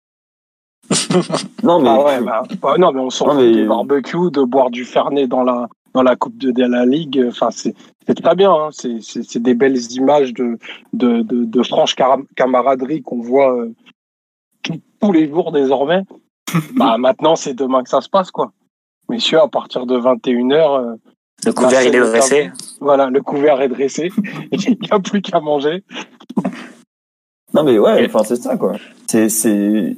non mais ah ouais, bah, bah, non mais on s'en fout des barbecues, de boire du fernet dans la dans la coupe de, la ligue. Enfin c'est c'est très bien. Hein. C'est c'est des belles images de de de, de franche camaraderie qu'on voit euh, tous les jours désormais. bah maintenant c'est demain que ça se passe quoi. Messieurs à partir de 21 h euh, le couvert il est dressé. Voilà, le couvert est dressé. il n'y a plus qu'à manger. Non mais ouais, enfin c'est ça quoi. C'est c'est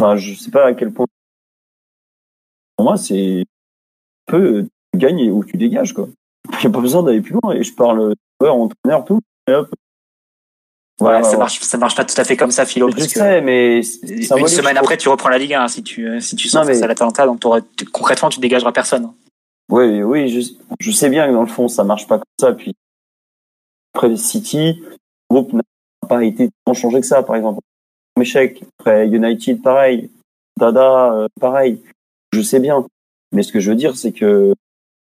Enfin, je sais pas à quel point. Pour moi, c'est un peu tu gagnes ou tu dégages quoi. Il n'y a pas besoin d'aller plus loin. Et je parle ouais, entraîneur tout. Et hop. Ouais, ça marche, ça marche pas tout à fait comme ça, Philo. Je sais, mais une semaine après, tu reprends la Ligue 1 si tu si tu sors face à l'Atalanta, donc concrètement, tu dégageras personne. Oui, oui, je, je sais bien que dans le fond, ça marche pas comme ça. Puis après City, le groupe n'a pas été tant changé que ça, par exemple échec. Après United, pareil. Dada, euh, pareil. Je sais bien. Mais ce que je veux dire, c'est que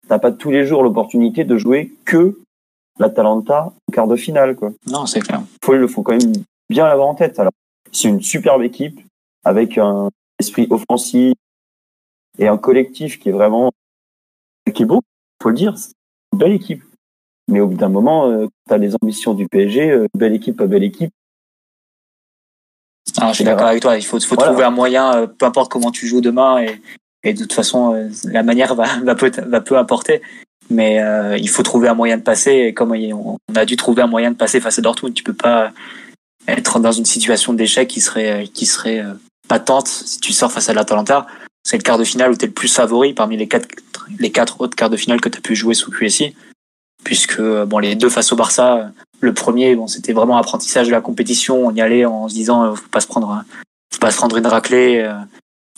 t'as pas tous les jours l'opportunité de jouer que l'Atalanta en quart de finale, quoi. Non, c'est clair. Faut, il faut quand même bien l'avoir en tête. Alors, c'est une superbe équipe avec un esprit offensif et un collectif qui est vraiment, qui est beau. Faut le dire. C'est une belle équipe. Mais au bout d'un moment, euh, tu as les ambitions du PSG, euh, belle équipe, pas belle équipe. Ah, je suis d'accord avec toi. Il faut, faut trouver un moyen, euh, peu importe comment tu joues demain, et, et de toute façon, euh, la manière va, va, peu, va peu importer. Mais euh, il faut trouver un moyen de passer. Et comme on a dû trouver un moyen de passer face à Dortmund, tu peux pas être dans une situation d'échec qui serait qui serait patente si tu sors face à l'Atalanta. C'est le quart de finale où tu es le plus favori parmi les quatre les quatre autres quarts de finale que tu as pu jouer sous QSI puisque bon les deux face au Barça le premier, bon, c'était vraiment apprentissage de la compétition. On y allait en se disant, euh, faut pas se prendre, faut pas se prendre une raclée. Euh,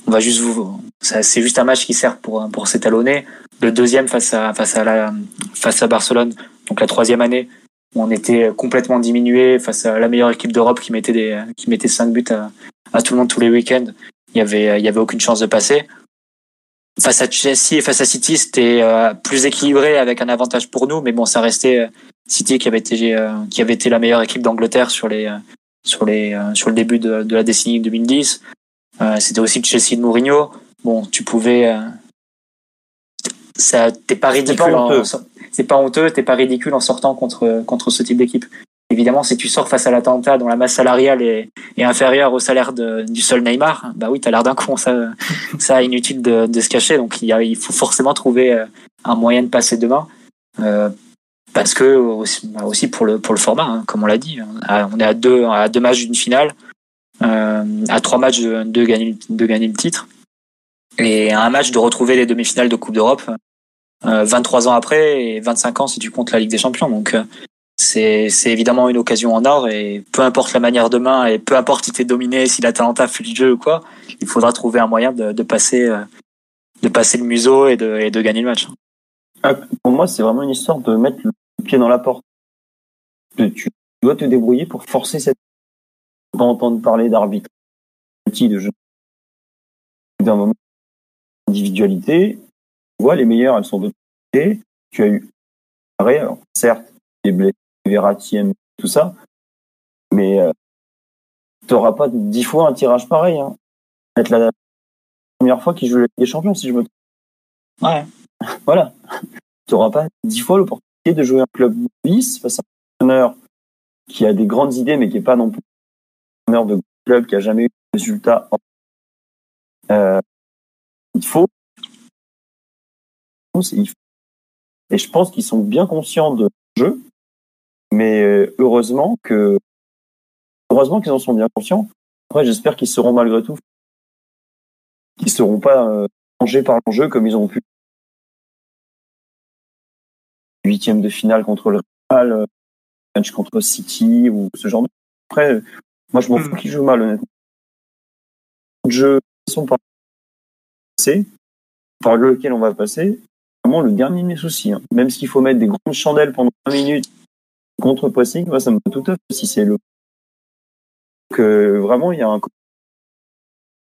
on va juste vous, c'est juste un match qui sert pour pour s'étalonner. Le deuxième face à face à la face à Barcelone, donc la troisième année, on était complètement diminué face à la meilleure équipe d'Europe qui mettait des qui mettait cinq buts à, à tout le monde tous les week-ends. Il y avait il y avait aucune chance de passer. Face à Chelsea et face à City, c'était euh, plus équilibré avec un avantage pour nous, mais bon, ça restait City qui avait été euh, qui avait été la meilleure équipe d'Angleterre sur les euh, sur les euh, sur le début de, de la décennie 2010. C'était aussi Chelsea de Mourinho. Bon, tu pouvais ça t'es pas ridicule c'est pas honteux t'es pas ridicule en sortant contre contre ce type d'équipe évidemment si tu sors face à l'Atalanta dont la masse salariale est, est inférieure au salaire de, du seul Neymar bah oui t'as l'air d'un con ça ça inutile de, de se cacher. Donc il, y a, il faut forcément trouver un moyen de passer demain. Euh, parce que aussi, bah, pour le pour le format, hein, comme on l'a dit, on est à deux à deux matchs d'une finale, euh, à trois matchs de, de, gagner de gagner le titre. Et à un match de retrouver les demi-finales de Coupe d'Europe, euh, 23 ans après et 25 ans si tu comptes la Ligue des Champions. Donc euh, c'est évidemment une occasion en or et peu importe la manière de main et peu importe si t'es dominé, si l'Atalanta fait le jeu ou quoi, il faudra trouver un moyen de, euh, passer le museau et de, et de gagner le match. Ah, pour moi, c'est vraiment une histoire de mettre le pied dans la porte. Tu dois te débrouiller pour forcer cette. Pas entendre parler d'arbitre, de jeu. D'un moment, individualité. Tu vois, les meilleures, elles sont de côté. Tu as eu, alors, certes, des blessés, Verratti, tout ça, mais euh, tu n'auras pas dix fois un tirage pareil. Hein. Être la première fois qu'il joue les champions, si je me trompe. Ouais. voilà. Tu n'auras pas dix fois l'opportunité de jouer un club bis face à un entraîneur qui a des grandes idées, mais qui n'est pas non plus un entraîneur de club qui a jamais eu de résultat. Euh, il faut. Et je pense qu'ils sont bien conscients de jeu, mais euh, heureusement que heureusement qu'ils en sont bien conscients. Après, j'espère qu'ils seront malgré tout, qu'ils seront pas euh, changés par l'enjeu comme ils ont pu huitième de finale contre le Real, euh, match contre City ou ce genre de. Après, moi, je m'en fous hmm. qu'ils jouent mal, honnêtement. Je sont pas passés, par lequel on va passer, vraiment le dernier de mes soucis. Hein. Même s'il faut mettre des grandes chandelles pendant 20 minutes contre pressing, moi, ça me va tout à fait si c'est le. Que vraiment, il y a un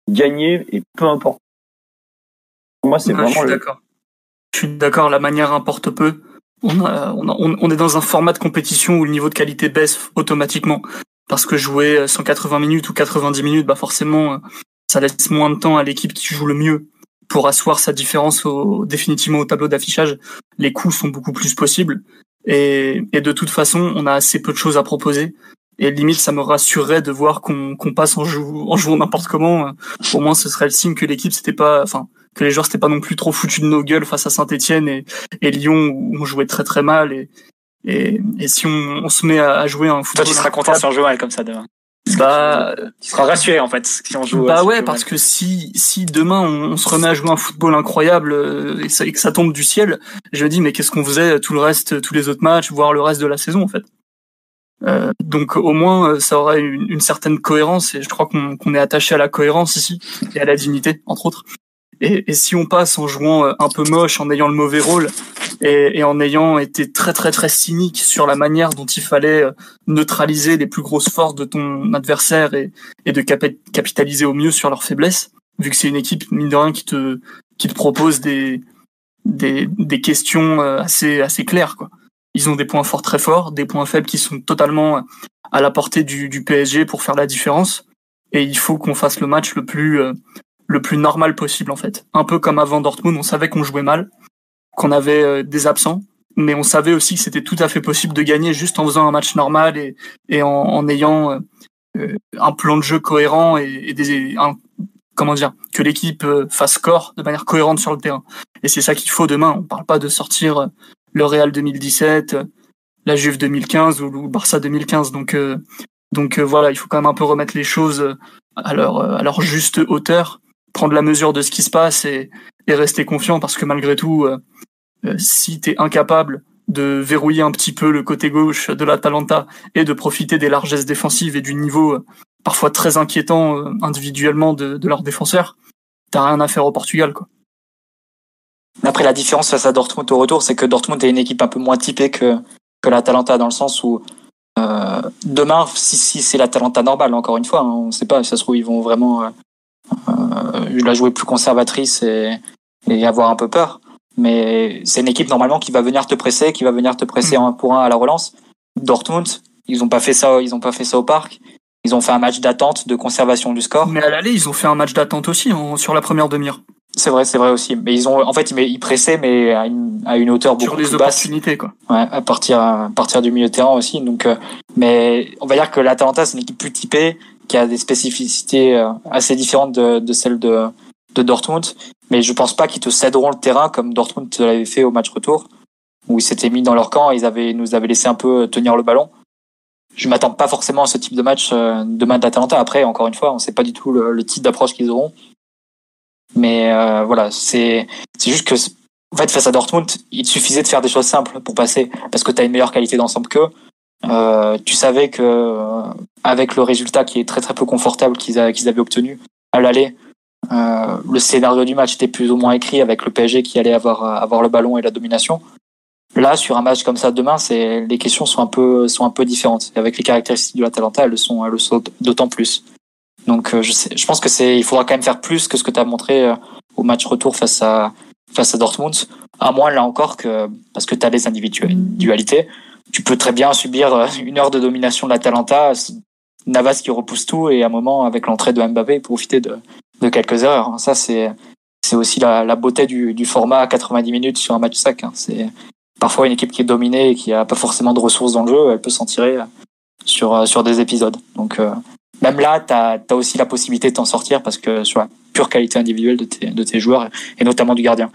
gagner et peu importe. Pour moi, c'est vraiment. Je suis d'accord. Je suis d'accord, la manière importe peu on, est dans un format de compétition où le niveau de qualité baisse automatiquement. Parce que jouer 180 minutes ou 90 minutes, bah forcément, euh, ça laisse moins de temps à l'équipe qui joue le mieux pour asseoir sa différence au, définitivement au tableau d'affichage. Les coûts sont beaucoup plus possibles. Et, de toute façon, on a assez peu de choses à proposer. Et limite, ça me rassurerait de voir qu'on passe en, en jouant n'importe comment. Au moins, ce serait le signe que l'équipe, c'était pas, enfin, que les joueurs s'étaient pas non plus trop foutus de nos gueules face à Saint-Etienne et, et Lyon où on jouait très très mal et, et, et si on, on, se met à, jouer un football... Toi, tu seras content si on joue mal comme ça demain. Bah, tu seras rassuré en fait si on joue. Bah ouais, parce que si si demain on, se remet à jouer un football incroyable euh, et, ça, et que ça tombe du ciel, je me dis mais qu'est-ce qu'on faisait tout le reste, tous les autres matchs, voire le reste de la saison en fait? Euh, donc au moins euh, ça aurait une, une, certaine cohérence et je crois qu'on qu'on est attaché à la cohérence ici et à la dignité entre autres. Et, et, si on passe en jouant euh, un peu moche, en ayant le mauvais rôle, et, et, en ayant été très très très cynique sur la manière dont il fallait euh, neutraliser les plus grosses forces de ton adversaire et, et de capitaliser au mieux sur leurs faiblesses, vu que c'est une équipe mine de rien qui te qui te propose des des, des questions euh, assez assez claires quoi. Ils ont des points forts très forts, des points faibles qui sont totalement à la portée du, du PSG pour faire la différence. Et il faut qu'on fasse le match le plus le plus normal possible en fait. Un peu comme avant Dortmund, on savait qu'on jouait mal, qu'on avait euh, des absents, mais on savait aussi que c'était tout à fait possible de gagner juste en faisant un match normal et, et en, en ayant euh, euh, un plan de jeu cohérent et, des un, comment dire que l'équipe fasse score de manière cohérente sur le terrain. Et c'est ça qu'il faut demain. On parle pas de sortir le Real 2017, la Juve 2015 ou le Barça 2015. Donc donc voilà, il faut quand même un peu remettre les choses à leur à leur juste hauteur prendre la mesure de ce qui se passe et, et rester confiant parce que malgré tout, euh, euh, si tu es incapable de verrouiller un petit peu le côté gauche de l'Atalanta et de profiter des largesses défensives et du niveau euh, parfois très inquiétant individuellement de, de leurs défenseurs, t'as rien à faire au Portugal. Quoi. Après, la différence face à Dortmund au retour, c'est que Dortmund est une équipe un peu moins typée que, que l'Atalanta dans le sens où euh, demain, si, si c'est l'Atalanta normale, encore une fois, hein, on ne sait pas, ça se trouve, ils vont vraiment euh, la jouer plus conservatrice et, et avoir un peu peur. Mais c'est une équipe normalement qui va venir te presser, qui va venir te presser un pour un à la relance. Dortmund, ils ont pas fait ça, ils ont pas fait ça au parc. Ils ont fait un match d'attente, de conservation du score. Mais à l'aller, ils ont fait un match d'attente aussi sur la première demi-heure. C'est vrai, c'est vrai aussi. Mais ils ont, en fait, ils, pressaient, mais à une, à une hauteur beaucoup plus basse. Sur des opportunités, quoi. Ouais, à partir, à partir du milieu de terrain aussi. Donc, euh, mais on va dire que l'Atalanta, c'est une équipe plus typée, qui a des spécificités euh, assez différentes de, de celles de, de Dortmund. Mais je pense pas qu'ils te céderont le terrain comme Dortmund l'avait fait au match retour, où ils s'étaient mis dans leur camp et ils avaient, nous avaient laissé un peu tenir le ballon. Je m'attends pas forcément à ce type de match euh, demain de l'Atalanta. Après, encore une fois, on sait pas du tout le, type d'approche qu'ils auront. Mais euh, voilà, c'est c'est juste que en fait face à Dortmund, il suffisait de faire des choses simples pour passer parce que tu as une meilleure qualité d'ensemble qu'eux. Euh, tu savais que euh, avec le résultat qui est très très peu confortable qu'ils avaient obtenu à l'aller, euh, le scénario du match était plus ou moins écrit avec le PSG qui allait avoir avoir le ballon et la domination. Là, sur un match comme ça demain, c'est les questions sont un peu sont un peu différentes. Et avec les caractéristiques de l'Atalanta, elles le sont elles le sont d'autant plus. Donc je sais, je pense que c'est il faudra quand même faire plus que ce que tu as montré au match retour face à face à Dortmund. À moins là encore que parce que tu as les individualités, tu peux très bien subir euh, une heure de domination de l'Atalanta, Navas qui repousse tout et à un moment avec l'entrée de Mbappé profiter de, quelques erreurs. Ça c'est c'est aussi la, beauté du, format à 90 minutes sur un match sac. Hein. C'est parfois une équipe qui est dominée et qui a pas forcément de ressources dans le jeu, elle peut s'en tirer sur euh, sur des épisodes. Donc euh, même là, tu as, aussi la possibilité de t'en sortir parce que sur la pure qualité individuelle de tes, de tes joueurs et notamment du gardien.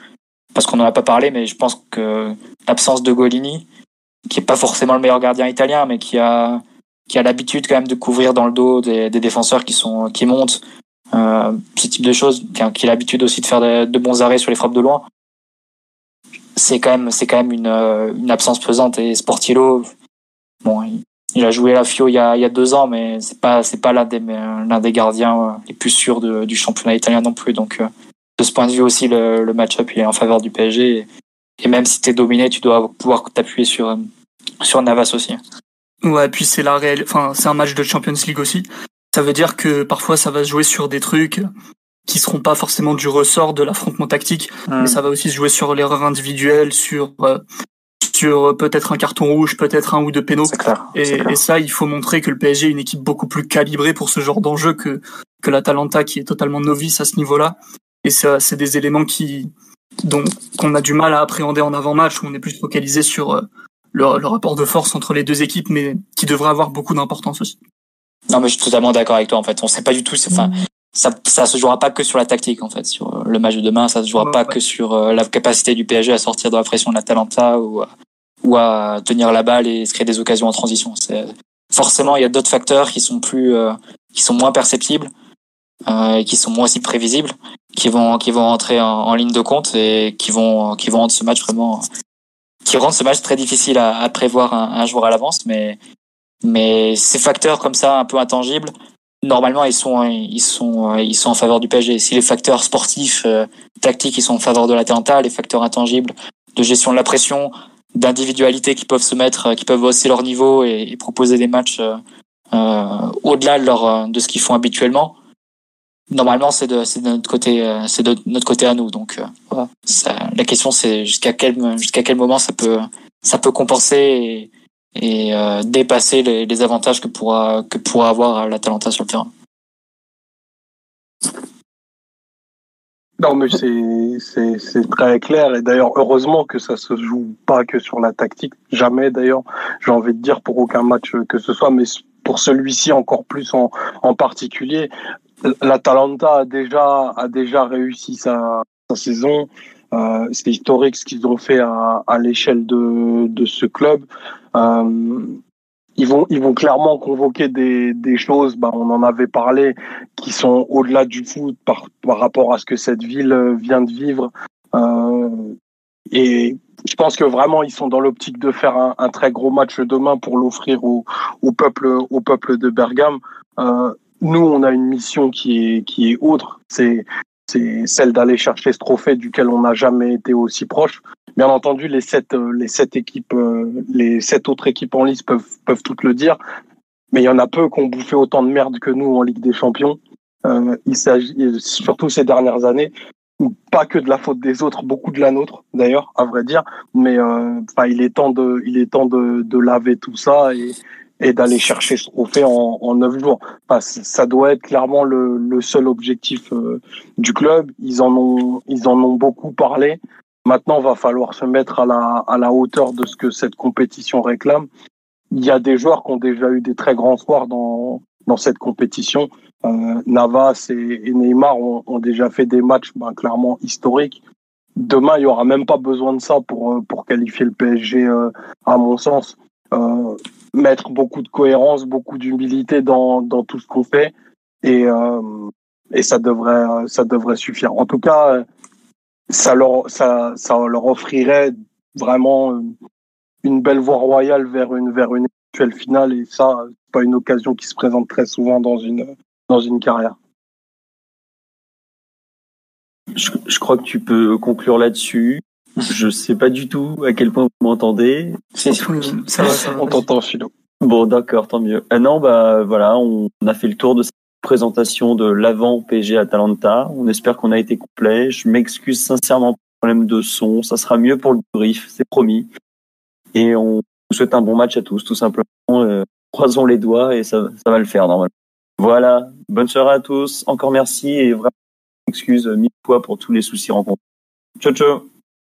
Parce qu'on n'en a pas parlé, mais je pense que l'absence de Golini, qui est pas forcément le meilleur gardien italien, mais qui a qui a l'habitude quand même de couvrir dans le dos des, défenseurs qui sont qui montent, euh, ce type de choses, qui a, l'habitude aussi de faire de, bons arrêts sur les frappes de loin. C'est quand même c'est quand même une, euh, absence pesante et Sportillo, bon, il, a joué la Fio il y a, deux ans, mais c'est pas c'est pas l'un des l'un des gardiens euh, les plus sûrs du championnat italien non plus. Donc de ce point de vue aussi, le, match-up est en faveur du PSG. Et même si t'es dominé, tu dois pouvoir t'appuyer sur euh, sur Navas aussi. Ouais, puis c'est la réelle, enfin c'est un match de Champions League aussi. Ça veut dire que parfois ça va se jouer sur des trucs qui seront pas forcément du ressort de l'affrontement tactique, mmh. mais ça va aussi se jouer sur l'erreur individuelle, sur sur peut-être un carton rouge, peut-être un ou deux pénaux. Et, et, ça, il faut montrer que le PSG est une équipe beaucoup plus calibrée pour ce genre d'enjeu que que l'Atalanta qui est totalement novice à ce niveau-là. Et ça, c'est des éléments qui donc qu'on a du mal à appréhender en avant-match, où on est plus focalisé sur euh, le, le, rapport de force entre les deux équipes, mais qui devrait avoir beaucoup d'importance aussi. Non, mais je suis totalement d'accord avec toi. En fait, on sait pas du tout. Enfin, ça, ça se jouera pas que sur la tactique. En fait, sur euh, le match de demain, ça se jouera ouais, pas ouais. que sur euh, la capacité du PSG à sortir de la pression de l'Atalanta ou ou à tenir la balle et se créer des occasions en transition. C'est forcément il y a d'autres facteurs qui sont plus euh, qui sont moins perceptibles euh, qui sont moins aussi prévisibles qui vont qui vont rentrer en, en, ligne de compte et qui vont qui vont rendre ce match vraiment qui rendent ce match très difficile à, à prévoir un, un, jour à l'avance. Mais mais ces facteurs comme ça un peu intangibles normalement ils sont ils sont ils sont en faveur du PSG si les facteurs sportifs euh, tactiques ils sont en faveur de l'Atalanta les facteurs intangibles de gestion de la pression d'individualité qui peuvent se mettre qui peuvent hausser leur niveau et, et proposer des matchs euh, au-delà de leur de ce qu'ils font habituellement normalement c'est de de notre côté euh, c'est de notre côté à nous donc euh, voilà. la question c'est jusqu'à quel jusqu'à quel moment ça peut ça peut compenser et, euh, dépasser les, avantages que pourra que pourra avoir l'Atalanta sur le terrain. Non mais c'est très clair et d'ailleurs heureusement que ça se joue pas que sur la tactique jamais d'ailleurs j'ai envie de dire pour aucun match que ce soit mais pour celui-ci encore plus en, en particulier l'Atalanta a déjà a déjà réussi sa, sa saison. Euh, c'est historique ce qu'ils ont fait à, à l'échelle de, de ce club. Euh, ils vont ils vont clairement convoquer des, des choses. Bah, on en avait parlé qui sont au-delà du foot par par rapport à ce que cette ville vient de vivre. Euh, et je pense que vraiment ils sont dans l'optique de faire un, un, très gros match demain pour l'offrir au, au peuple au peuple de Bergame. Euh, nous, on a une mission qui est, qui est autre. C'est, c'est celle d'aller chercher ce trophée duquel on n'a jamais été aussi proche. Bien entendu, les sept, les sept équipes, les sept autres équipes en lice peuvent, peuvent toutes le dire. Mais il y en a peu qui ont bouffé autant de merde que nous en Ligue des Champions. Euh, il s'agit, surtout ces dernières années, pas que de la faute des autres, beaucoup de la nôtre d'ailleurs, à vrai dire. Mais euh, il est temps de, il est temps de, de laver tout ça et, et d'aller chercher ce trophée en, en 9 jours. Ça doit être clairement le, le seul objectif euh, du club. Ils en ont, ils en ont beaucoup parlé. Maintenant, va falloir se mettre à la, à la hauteur de ce que cette compétition réclame. Il y a des joueurs qui ont déjà eu des très grands soirs dans, dans cette compétition. Euh, Navas et, et Neymar ont, ont, déjà fait des matchs ben, clairement historiques. Demain, il y aura même pas besoin de ça pour, pour qualifier le PSG, euh, à mon sens. Euh, mettre beaucoup de cohérence, beaucoup d'humilité dans, dans tout ce qu'on fait et, euh, et ça devrait ça devrait suffire. En tout cas, ça leur ça, ça leur offrirait vraiment une belle voie royale vers une vers une actuelle finale et ça, c'est pas une occasion qui se présente très souvent dans une dans une carrière. Je, je crois que tu peux conclure là-dessus. Je sais pas du tout à quel point vous m'entendez. Ça va, ça va. On t'entend, Philo. Bon, d'accord, tant mieux. Ah non, bah voilà, on a fait le tour de cette présentation de l'avant PG Atalanta. On espère qu'on a été complet. Je m'excuse sincèrement pour le problème de son. Ça sera mieux pour le brief, c'est promis. Et on vous souhaite un bon match à tous, tout simplement. Euh, croisons les doigts et ça, ça va le faire normalement. Voilà, bonne soirée à tous. Encore merci et vraiment excuse mille fois pour tous les soucis rencontrés. Ciao, ciao.